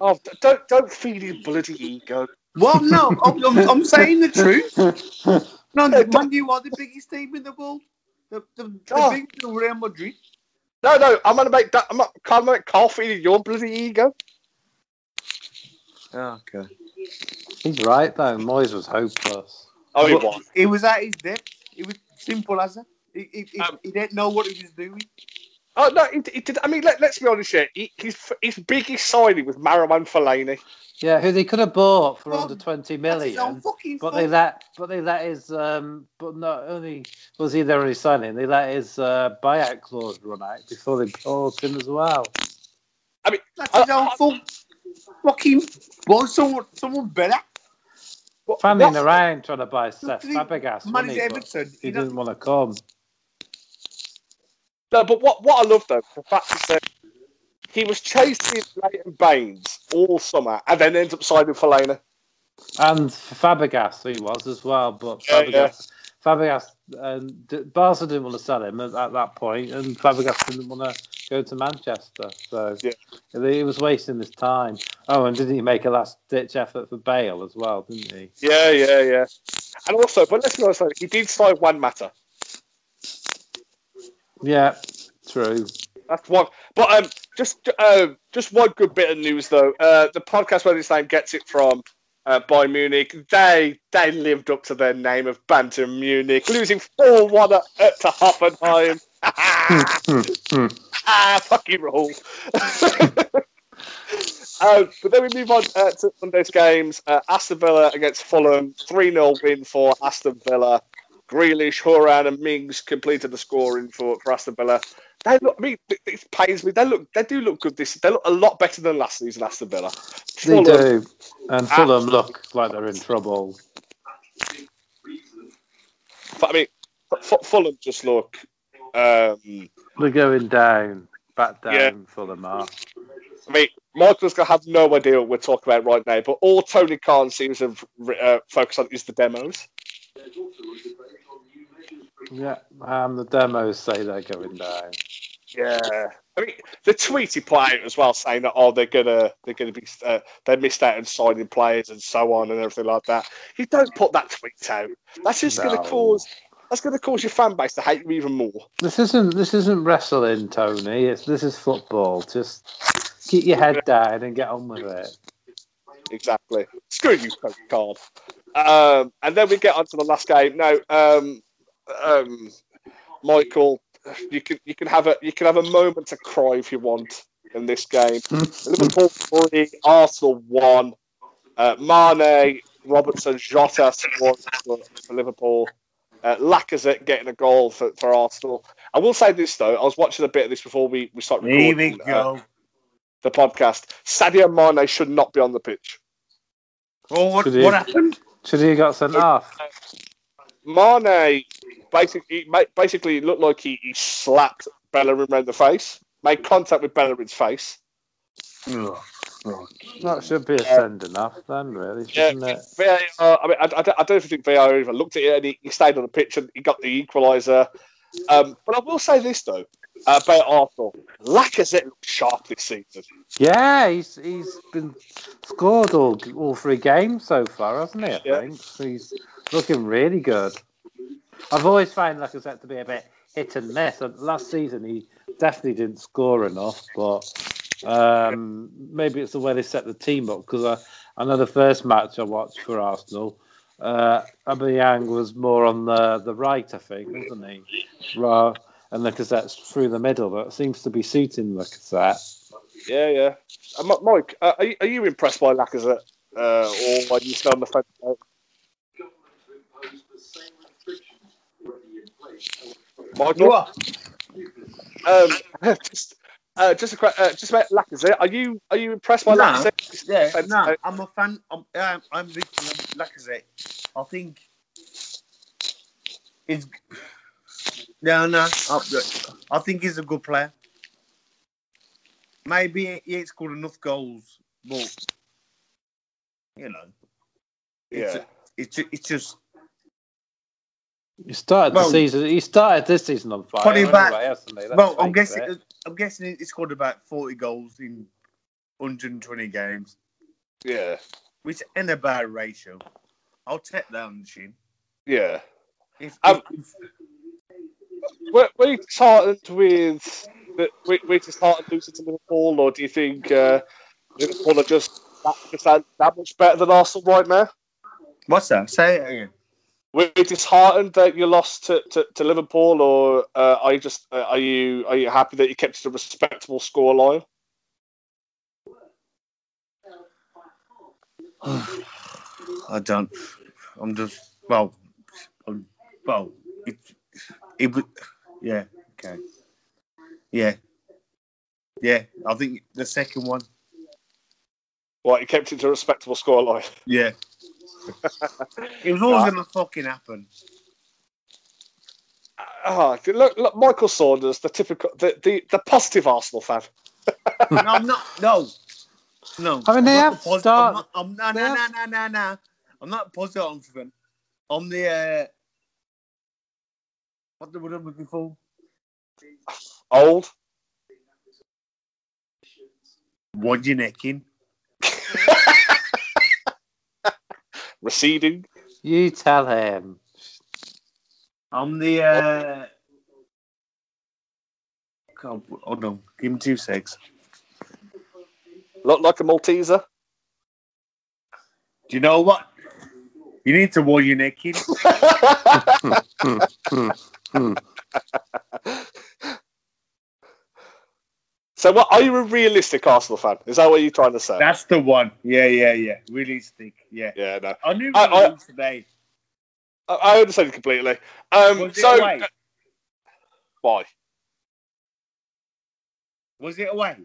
oh, don't don't feed his bloody ego. Well, no, I'm, I'm, I'm saying the truth. No, Yeah, Man U are the biggest team in the world. The, the, the Oh. biggest than Real Madrid. No, no, I'm gonna make that. I'm not. Can't make coffee feeding your bloody ego. okay. He's right though. Moyes was hopeless. Oh, he was. He was at his depth. It was simple as that. He, he, he, Um, he didn't know what he was doing. Oh no, he, he did. I mean, let, let's be honest here. He, his his biggest signing was Marwan Fellaini. Yeah, who they could have bought for Well, under twenty That's his own million. fucking But fault. they let, but they let his, um, but not only was he their only signing, they let his uh, buyout clause run out before they bought him as well. I mean, That's his own fault. Fucking, well, someone, someone better. What- Fanning what- around trying to buy Seth Did he Fabregas, wasn't manage he? Everton. he You know- didn't want to come. No, but what what I love though, the fact is that he was chasing Leighton Baines all summer, and then ends up signing Fellaini. And Fabregas he was as well, but Yeah, Fabregas, Fabregas, um, Barca didn't want to sell him at, at that point, and Fabregas didn't want to go to Manchester, so Yeah. he was wasting his time. Oh, and didn't he make a last ditch effort for Bale as well? Didn't he? Yeah, yeah, yeah. And also, but let's be honest, he did sign Juan Mata. Yeah, true. That's one. But um, just uh, just one good bit of news though. Uh, the podcast where this name gets it from, uh, Bayern Munich, they they lived up to their name of Banter Munich, losing four one at, at to Hoffenheim. ah, fucking roll. Uh, but then we move on uh, to Monday's games. Uh, Aston Villa against Fulham, 3 0 win for Aston Villa. Grealish, Hourihane, and Mings completed the scoring for, for Aston Villa. They look, I mean, it, pains me. They look, they do look good. This, they look a lot better than last season. Aston Villa. They do, and Fulham look like they're in trouble. I mean, Fulham just look. Um, They're going down, back down. Yeah. Fulham are. I mean, Michael's gonna have no idea what we're talking about right now, but all Tony Khan seems to uh, focus on is the demos. Yeah, um, the demos say they're going down. Yeah, I mean the tweet he put out as well, saying that oh they're gonna they're gonna be uh, they missed out on signing players and so on and everything like that. You don't put that tweet out. That's just No. gonna cause that's gonna cause your fan base to hate you even more. This isn't this isn't wrestling, Tony. It's this is football. Just keep your head down and get on with it. Exactly. Screw you, Tony Khan. Um, and then we get on to the last game. Now, um, um, Michael, you can you can have a you can have a moment to cry if you want in this game. Liverpool three, Arsenal one. Uh, Mane, Robertson, Jota scored for, for Liverpool. Uh, Lacazette getting a goal for, for Arsenal. I will say this though, I was watching a bit of this before we, we start Here we recording uh, the podcast. Sadio Mane should not be on the pitch. oh, what, Should he- what happened? Should he got sent off? Mane basically basically looked like he, he slapped Bellerin around the face, made contact with Bellerin's face. Ugh. That should be a sending enough then, really, Yeah, shouldn't it? VAR, I mean, I, I, don't- I don't think VAR even looked at it and he, he stayed on the pitch and he got the equaliser. Um, but I will say this though uh, about Arsenal, Lacazette looked sharp this season. Yeah, he's he's been scored all all three games so far, hasn't he? I Yeah. think he's looking really good. I've always found Lacazette to be a bit hit and miss. Last season he definitely didn't score enough, but um, maybe it's the way they set the team up. Because I, know the first match I watched for Arsenal, uh, Aubameyang was more on the the right, I think, wasn't he? Ra- and Lacazette's through the middle, but it seems to be suiting Lacazette. Yeah, yeah. Uh, Mike, uh, are, you, are you impressed by Lacazette? Uh, or are you still on the fence? about it? Michael? Um, just, uh, just, a, uh, just about Lacazette. Are you are you impressed by No. Lacazette? Yeah, no. I'm a fan. I'm, um, I'm of Lacazette. I think he's. No, no. I, I think he's a good player. Maybe he ain't scored enough goals, but you know, it's, Yeah. it's, ju- it's just He started Well- the season. He started this season on fire. Put him back. anyway, hasn't he? Well. I'm guessing. it. I'm guessing he scored about 40 goals in 120 games, Yeah, which ain't a bad ratio. I'll take that on the chin. yeah. If, Um, if, Were, were you disheartened with the, were, were you disheartened losing to Liverpool, or do you think uh, Liverpool are just that, just that, that much better than Arsenal right now? what's that? Say it again. Were you disheartened that you lost to, to, to Liverpool, or uh, are you just uh, are you are you happy that you kept it a respectable scoreline? I don't. I'm just well, um, well, it, it would, yeah, okay, yeah, yeah. I think the second one, What you kept it to a respectable scoreline? yeah, it was always gonna fucking happen. Oh, look, look, Michael Saunders, the typical, the, the, the positive Arsenal fan. No, I'm not. No, no. I mean, they I'm have not posi- start- I'm not. I'm, no, no, have- no, no, no, no. I'm not positive on something. On the uh, what the word I'm looking for? Old. What you necking? Receding. You tell him. I'm the. Uh... God, hold on. Give me two secs. Look like a Malteser. Do you know what? You need to warn your necking. Hmm. so, what are you a realistic Arsenal fan? Is that what you're trying to say? That's the one. Yeah, yeah, yeah. Realistic. Yeah. yeah, no. I knew I- I- today. I, I understand completely. Um, Was it so, away? why? Was it away?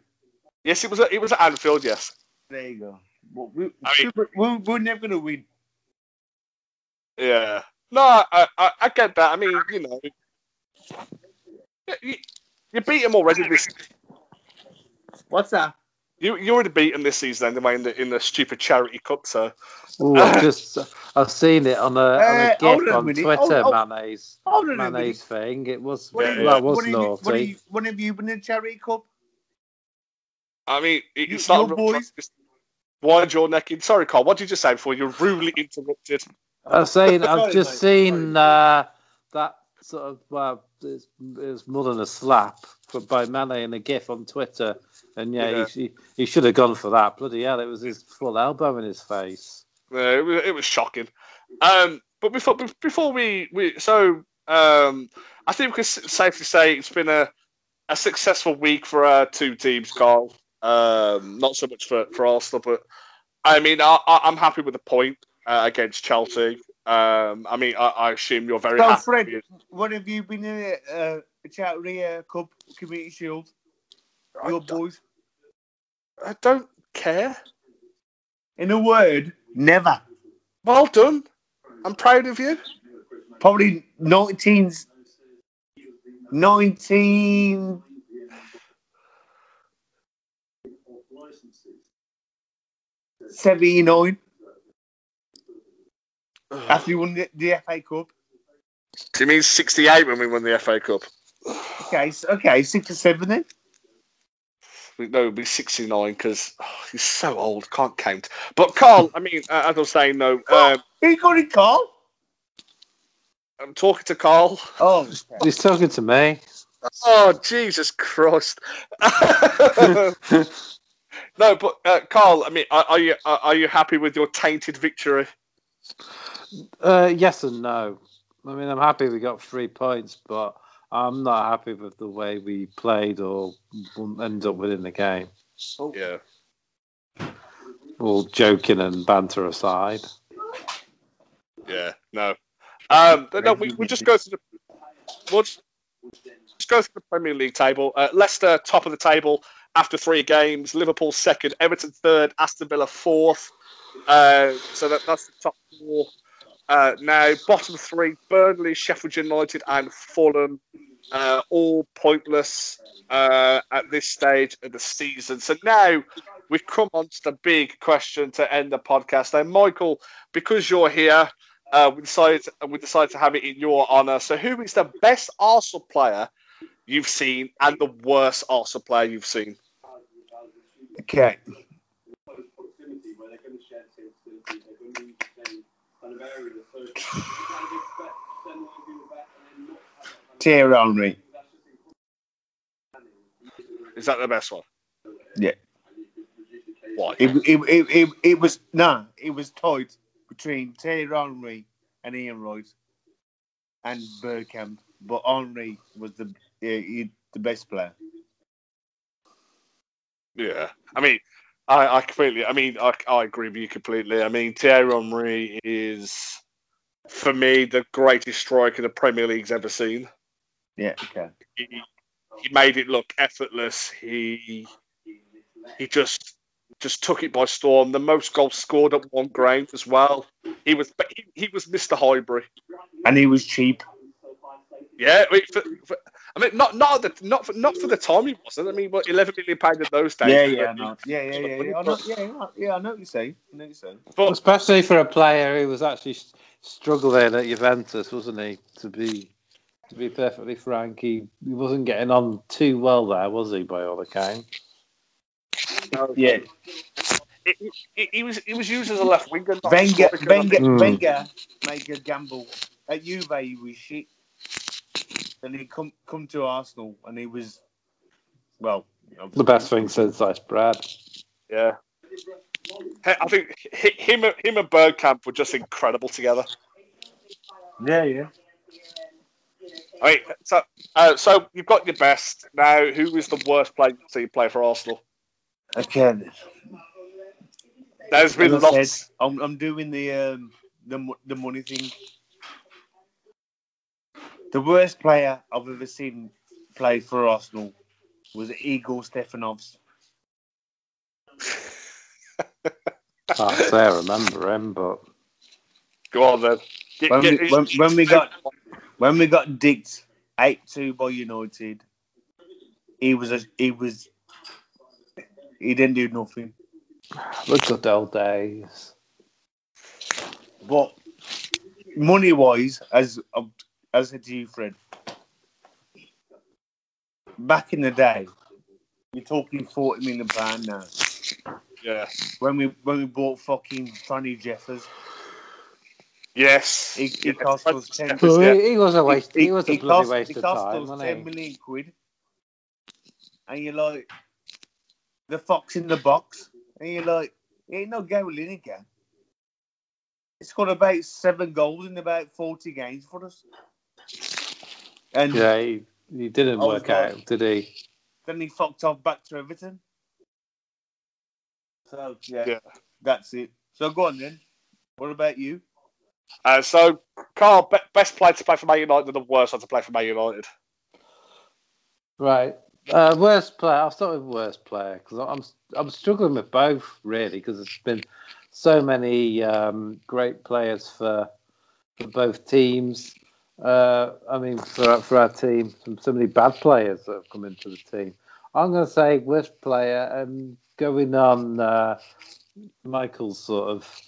Yes, it was. At, it was at Anfield. Yes. There you go. Well, we, I mean- we, we, we're never gonna win. Yeah. No, I, I, I get that. I mean, you know, you, you beat them already. This What's that? You you already beaten this season anyway in the in the stupid charity cup. So Ooh, I've just I've seen it on a, on Uh, a gif on on. Twitter, Hold- hold- Mane's Hold on a thing. It was What Yeah, have yeah. you- was what have you- naughty. What have you, what have you been in charity cup? I mean, it- You- it's not. your boys- Wind your neck in. Sorry, Carl. What did you just say before you were rudely interrupted? I was saying I've just mate, seen uh, that sort of well, it's, was more than a slap but by Mane in a gif on Twitter, and yeah, Yeah. He, he he should have gone for that. Bloody hell, it was his full elbow in his face. Yeah, it was, it was shocking. Um, but before before we, we so um, I think we can safely say it's been a, a successful week for our two teams, Carl. Um, not so much for, for Arsenal, but I mean I, I, I'm happy with the point uh, against Chelsea. Um, I mean I, I assume you're very So, happy. Fred, what have you been in a, uh, a charity uh, cup community shield? I, Your boys. I don't care. In a word, never. Well done. I'm proud of you. Probably 19, 19 79 after you won the, the FA Cup. It means 68 when we won the FA Cup. Okay, okay, six or seven then. We- No, it'll be 69 because he's so old, can't count. But Carl, I mean, uh, as I was saying, no, um, Who you got it, Carl? I'm talking to Carl. Oh. He's talking to me. Oh, Jesus Christ. no, but uh, Carl, I mean, are, are you are, are you happy with your tainted victory? Uh, yes and no. I mean, I'm happy we got three points, but I'm not happy with the way we played or end up within the game. Yeah. All joking and banter aside. Yeah, no. Um, no, we, we'll just go to the we'll just just go through the Premier League table. Uh, Leicester top of the table after three games. Liverpool second. Everton third. Aston Villa fourth. Uh, so that, that's the top four. Uh, now bottom three: Burnley, Sheffield United, and Fulham. Uh, all pointless uh, at this stage of the season. So now we've come on to the big question to end the podcast. Now, Michael, because you're here, uh, we decided we decided to have it in your honour. So, who is the best Arsenal player you've seen and the worst Arsenal player you've seen? okay. Thierry Henry. Is that the best one? Yeah. Why? It, it, it, it, it was no, it was tight between Thierry Henry and Ian Wright and Bergkamp, but Henry was the uh, he, the best player. Yeah, I mean, I, I completely. I mean, I, I agree with you completely. I mean, Thierry Henry is, for me, the greatest striker the Premier League's ever seen. Yeah, okay. He, he made it look effortless. He he just just took it by storm. The most goals scored at one ground as well. He was he, he was Mr. Highbury. And he was cheap. Yeah, for, for, I mean, not not the, not for, not for the time he wasn't. I mean, what eleven million pound in those days? Yeah, yeah, I like- know. Yeah, yeah, yeah, yeah. I know, yeah, yeah, yeah, I know what you're saying. I know what you're saying. But Especially for a player who was actually struggling at Juventus, wasn't he? To be to be perfectly frank, he, he wasn't getting on too well there, was he? By all accounts. Yeah. he, he, he was he was used as a left winger. Wenger. Wenger, Mm. Wenger made a gamble. At Juve, he was shit. Then he come come to Arsenal, and he was, well, The best thing since sliced bread. Yeah. I think him him and Bergkamp were just incredible together. Yeah, yeah. I mean, so uh, so you've got your best now. Who was the worst player to see play for Arsenal? Okay. then. There's been As I lots. said, I'm, I'm doing the um, the the money thing. The worst player I've ever seen play for Arsenal was Igor Stepanovs. Can't say I remember him, but Go on then. Get- When get- we, when, when we got when we got dicked eight two by United, he was a, he was he didn't do nothing. The good old days. But money wise, as as I said you, Fred, back in the day, you're talking forty million pound now. Yeah. When we when we bought fucking Tony Jeffers, Yes. he, he Yeah, cost us ten. Well, Yeah. he, he was a waste. He, was a he bloody cost, waste he of cost time, us wasn't ten quid, and you're like, the fox in the box, and you're like, he ain't no Gary Lineker. He scored about seven goals in about forty games for us, and Yeah, he, he didn't I was work like- out, did he? then he fucked off back to Everton. So yeah, Yeah. that's it. So go on then. What about you? Uh, so, Carl, be- best player to play for Man United and the worst one to play for Man United. Right. Uh, worst player. I'll start with worst player because I'm I'm struggling with both really because there's been so many um, great players for for both teams. Uh, I mean, for for our team, some so many bad players that have come into the team. I'm going to say worst player and going on uh, Michael's sort of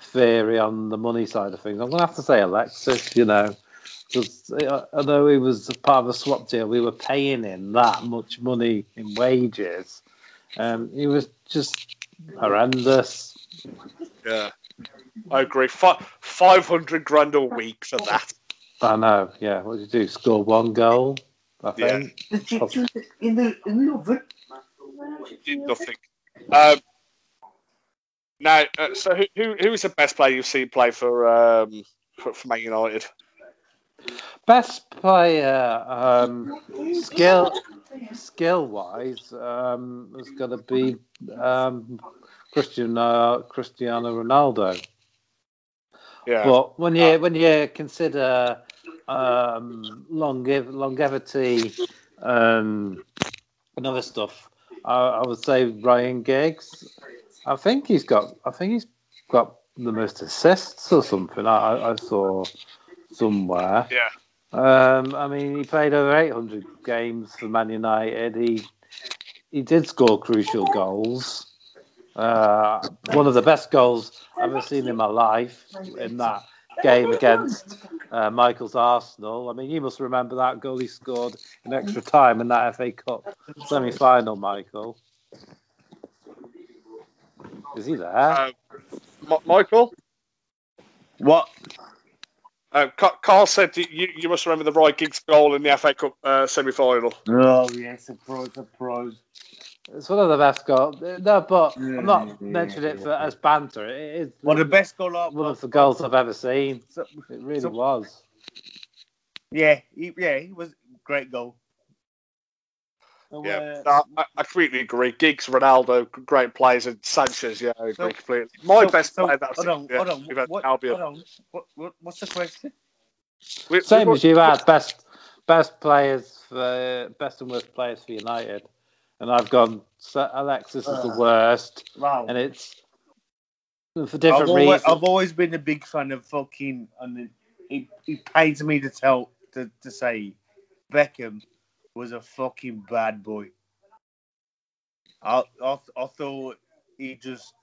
theory on the money side of things. I'm going to have to say Alexis. You know. Because although he was part of a swap deal, we were paying him that much money in wages. Um, he was just horrendous. Yeah. I agree. Fi 500 grand a week for that. I know. Yeah. What did you do? Score one goal, I Yeah. think. The chicken in the in the oven. Did nothing. Um, now, uh, so who, who who is the best player you've seen play for um, for, for Man United? Best player, um, skill, skill wise, um, was going to be um, Cristiano Cristiano Ronaldo. Yeah. But when you when you consider um, longev- longevity um, and other stuff, I, I would say Ryan Giggs. I think he's got. I think he's got the most assists or something. I, I- saw somewhere. yeah. Um, I mean, he played over 800 games for Man United. He he did score crucial goals. Uh, one of the best goals I've ever seen in my life in that game against uh, Michael's Arsenal. I mean, you must remember that goal he scored in extra time in that FA Cup semi-final, Michael. Is he there? Uh, M- Michael? What? Uh, Carl said you, you you must remember the Roy Giggs goal in the FA Cup uh, semi final. Oh yes, surprise, surprise. It's one of the best goals. No, but I'm not Yeah, mentioning it for as banter. It is Well, the best goal I've one of got. the goals I've ever seen. So- It really so- was. Yeah, he, yeah, he was great goal. Yeah, Uh, no, I, I completely agree. Giggs, Ronaldo, great players, and Sanchez. Yeah, I agree So- completely. My so- best so- player that's hold on, yeah, hold on. we've What, Albion. hold on. What, what, what's the question? We- Same we- as you had best best players for best and worst players for United, and I've gone so Alexis is the Uh, worst, Wow. and it's for I've different always, reasons. I've always been a big fan of fucking, and it, it, pains me to tell to, to say Beckham was a fucking bad boy. I, I, I thought he just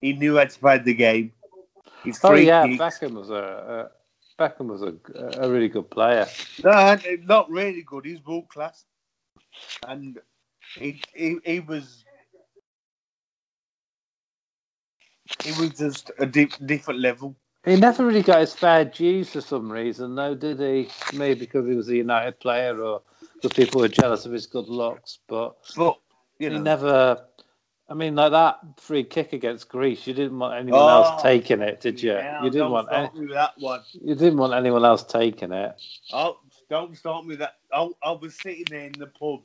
he knew how to play the game. His Oh yeah, kicks- Beckham was a, a Beckham was a, a really good player. No, not really good. He's world class, and he, he he was he was just a di- different level. He never really got his fair dues for some reason, though, did he? Maybe because he was a United player, or because people were jealous of his good looks. But But you he know, never. I mean, like that free kick against Greece, you didn't want anyone Oh, else taking it, did you? yeah, you didn't want. Any, that one. you didn't want anyone else taking it. Oh, don't start me that. I, I was sitting there in the pub,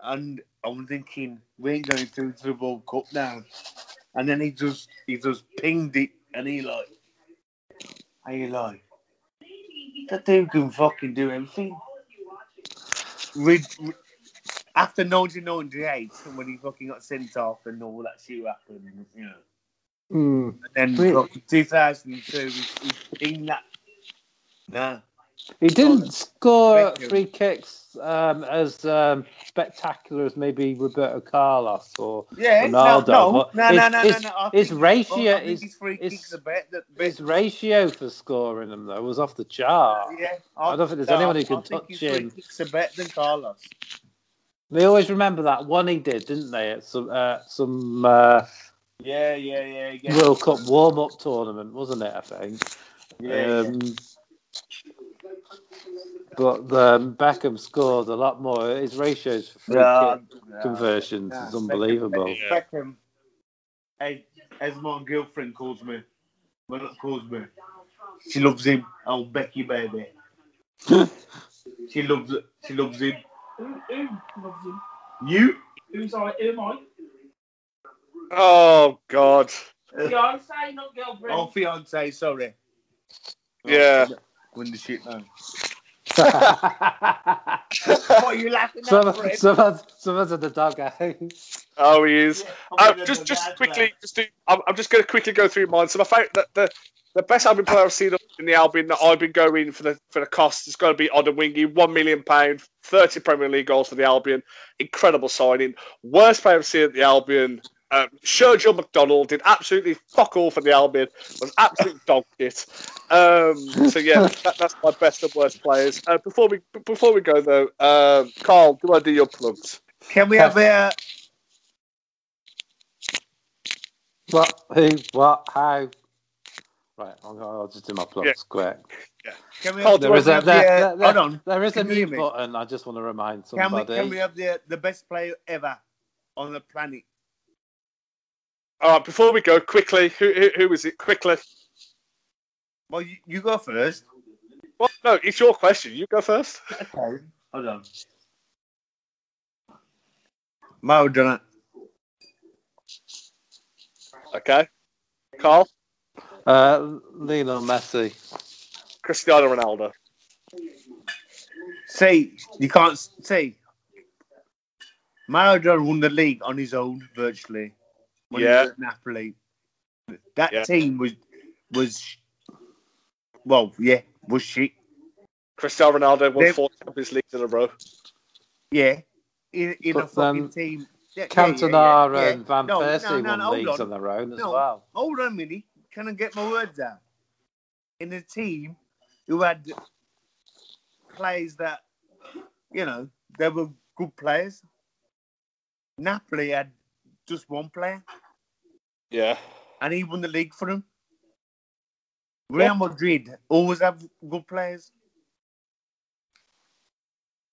and I'm thinking we ain't going through to the World Cup now. And then he just he just pinged it, and he like, and he like, that dude can fucking do everything. Re- re- after 1998, when he fucking got sent off and all that shit happened, you know. Mm. And then Really? 2002, he, he pinged that. Nah. He didn't score free kicks um, as um, spectacular as maybe Roberto Carlos or Yeah, Ronaldo. no, no, but no, his, no, no, his, no, no. His think- ratio, well, I his, his free his- kicks are better. his ratio for scoring them though was off the chart. Yeah, I don't think there's no, anyone who I can think touch his free him. Kicks are better than Carlos. They always remember that one he did, didn't they? At some uh, some uh, Yeah, yeah, yeah. yeah. World Cup warm up tournament, wasn't it? I think. yeah, um, But um, Beckham scored a lot more. His ratios for free yeah. kick Yeah, conversions yeah. is unbelievable. Beckham, Beckham, as, as my girlfriend calls me, well, not calls me, she loves him. Oh, Becky, baby. She loves it. She loves him. Who, who loves him? You? Who's I? Who am I? Oh God. Fiance, not girlfriend. Oh, fiance, sorry. Yeah. Win the shit now. Some, What are you laughing at, Fred? someone's, someone's at the dog out. Oh, he is. I'm Uh, just, just quickly, man. just do, I'm, I'm just going to quickly go through mine. So my favorite, the, the, the best Albion player I've seen in the Albion that I've been going for the for the cost has got to be Odemwingie, one million pound, thirty Premier League goals for the Albion, incredible signing. Worst player I've seen at the Albion. Um, Sergio McDonald did absolutely fuck all for the Albion. Was absolute dog shit. Um, so yeah, that, that's my best and worst players. Uh, before we before we go though, um, Carl, do I do your plugs? Can we have a What? Who? What? How? Right, I'll, I'll just do my plugs Yeah. quick. can we have, there There is a have there, the, uh, there, there- hold on there is a Can you hear mute button. I just want to remind Can we can we have the the best player ever on the planet? All right, before we go, quickly, who who, who is it? Quickly. Well, you, you go first. Well, no, it's your question. You go first. Okay. Hold on. Maradona. Okay. Carl, Uh, Lionel Messi. Cristiano Ronaldo. See, you can't see. Maradona won the league on his own virtually. When Yeah. he was at Napoli. That Yeah. team was was well, yeah, was shit. Cristiano Ronaldo won They- four Champions Leagues in a row. Yeah, in, in a um, fucking team. Yeah, yeah, yeah, Cantona yeah, yeah. and Van No, no, Persie no, won no, leagues on. on their own as No. well. Hold on a minute. Can I get my words out? In a team who had players that, you know, they were good players. Napoli had just one player, Yeah. and he won the league for them. Real Madrid always have good players.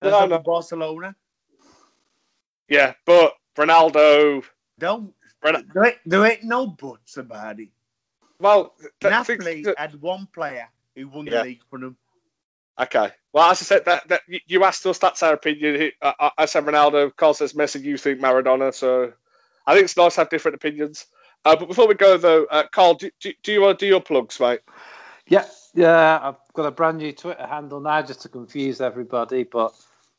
And No, no. Barcelona. Yeah, but Ronaldo. Don't Ron- there ain't, there ain't no buts about it. well, th- Napoli th- had one player who won Yeah. the league for them. okay. Well, as I said, that, that you- you asked us. That's our opinion. I, I, I said Ronaldo. Carl says Messi. You think Maradona. So I think it's nice to have different opinions. Uh, but before we go though, uh, Carl, do, do, do you want to do your plugs, mate? Yeah, yeah. I've got a brand new Twitter handle now just to confuse everybody, but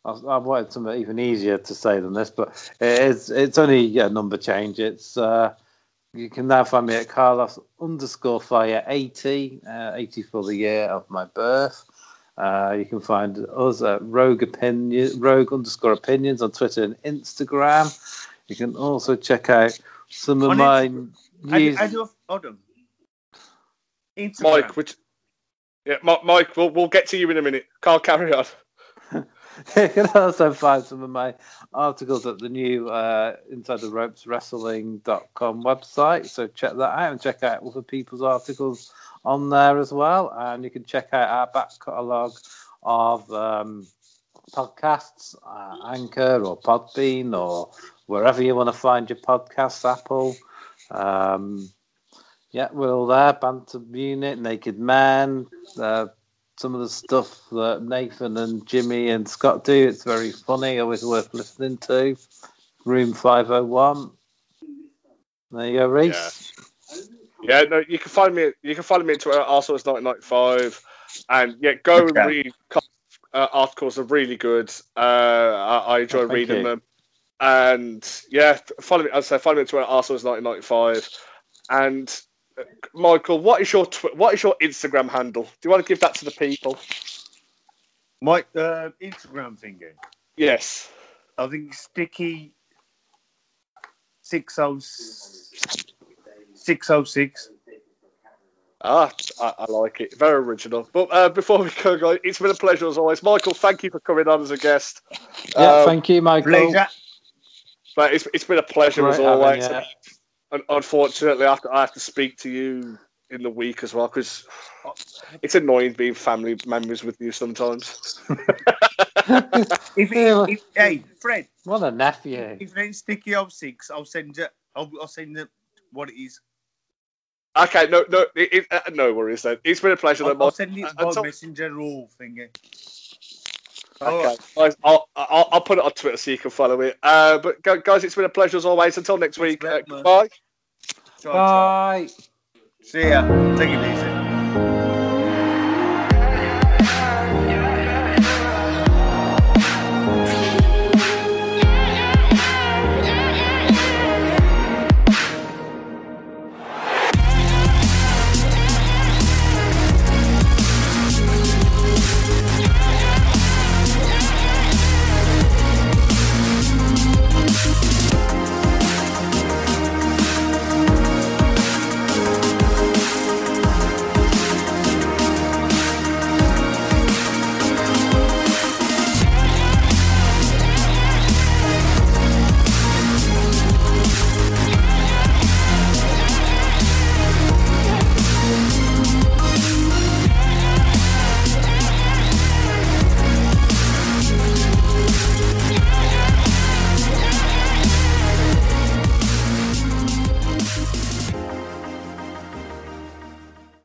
I, I wanted something even easier to say than this. But it's it's only a number change. It's uh, you can now find me at Carlos underscore fire eighty, uh, eighty for the year of my birth. Uh, you can find us at Rogue Opinion, Rogue underscore Opinions on Twitter and Instagram. You can also check out some of On my I do, news. I do hold on. Instagram. Mike, which, yeah, Mike, we'll, we'll get to you in a minute. Carl, carry on. you can also find some of my articles at the new uh, Inside the Ropes Wrestling.com website. So check that out and check out other people's articles on there as well. And you can check out our back catalogue of um, podcasts, uh, Anchor or Podbean or wherever you want to find your podcasts, Apple. Um, yeah, we're all there. Banter Unit, Naked Man, uh, some of the stuff that Nathan and Jimmy and Scott do. It's very funny, always worth listening to. Room 501. There you go, Reece. Yeah, no, you can find me. You can find me at Twitter, also as 1995, and yeah, go and read uh, articles. Are really good. Uh, I, I enjoy Oh, reading you. them, and yeah, follow me. As I say, follow me on Twitter, also as 1995, and uh, Michael, what is your tw- what is your Instagram handle? Do you want to give that to the people? My uh, Instagram thingy. Yes. I think sticky six oh six oh six. Ah, I, I like it. Very original. But uh, before we go, guys, it's been a pleasure as always. Michael, thank you for coming on as a guest. Yeah, Um, thank you, Michael. Pleasure. But it's, it's been a pleasure Great as having always. you. Un- unfortunately, I have, to, I have to speak to you in the week as well because it's annoying being family members with you sometimes. If, Yeah. if, hey, Fred, what a nephew. if it ain't sticky oh six, I'll send you. I'll, I'll send you what it is. okay, no, no, it, it, uh, no worries then. It's been a pleasure. I'll, then, I'll send it Uh, by until- messenger or thingy. Okay, guys, I'll, I'll, I'll put it on Twitter so you can follow it. Uh, but guys, it's been a pleasure as always. Until next week, uh, Respect, goodbye. Try, try. Bye. See ya. Take it easy.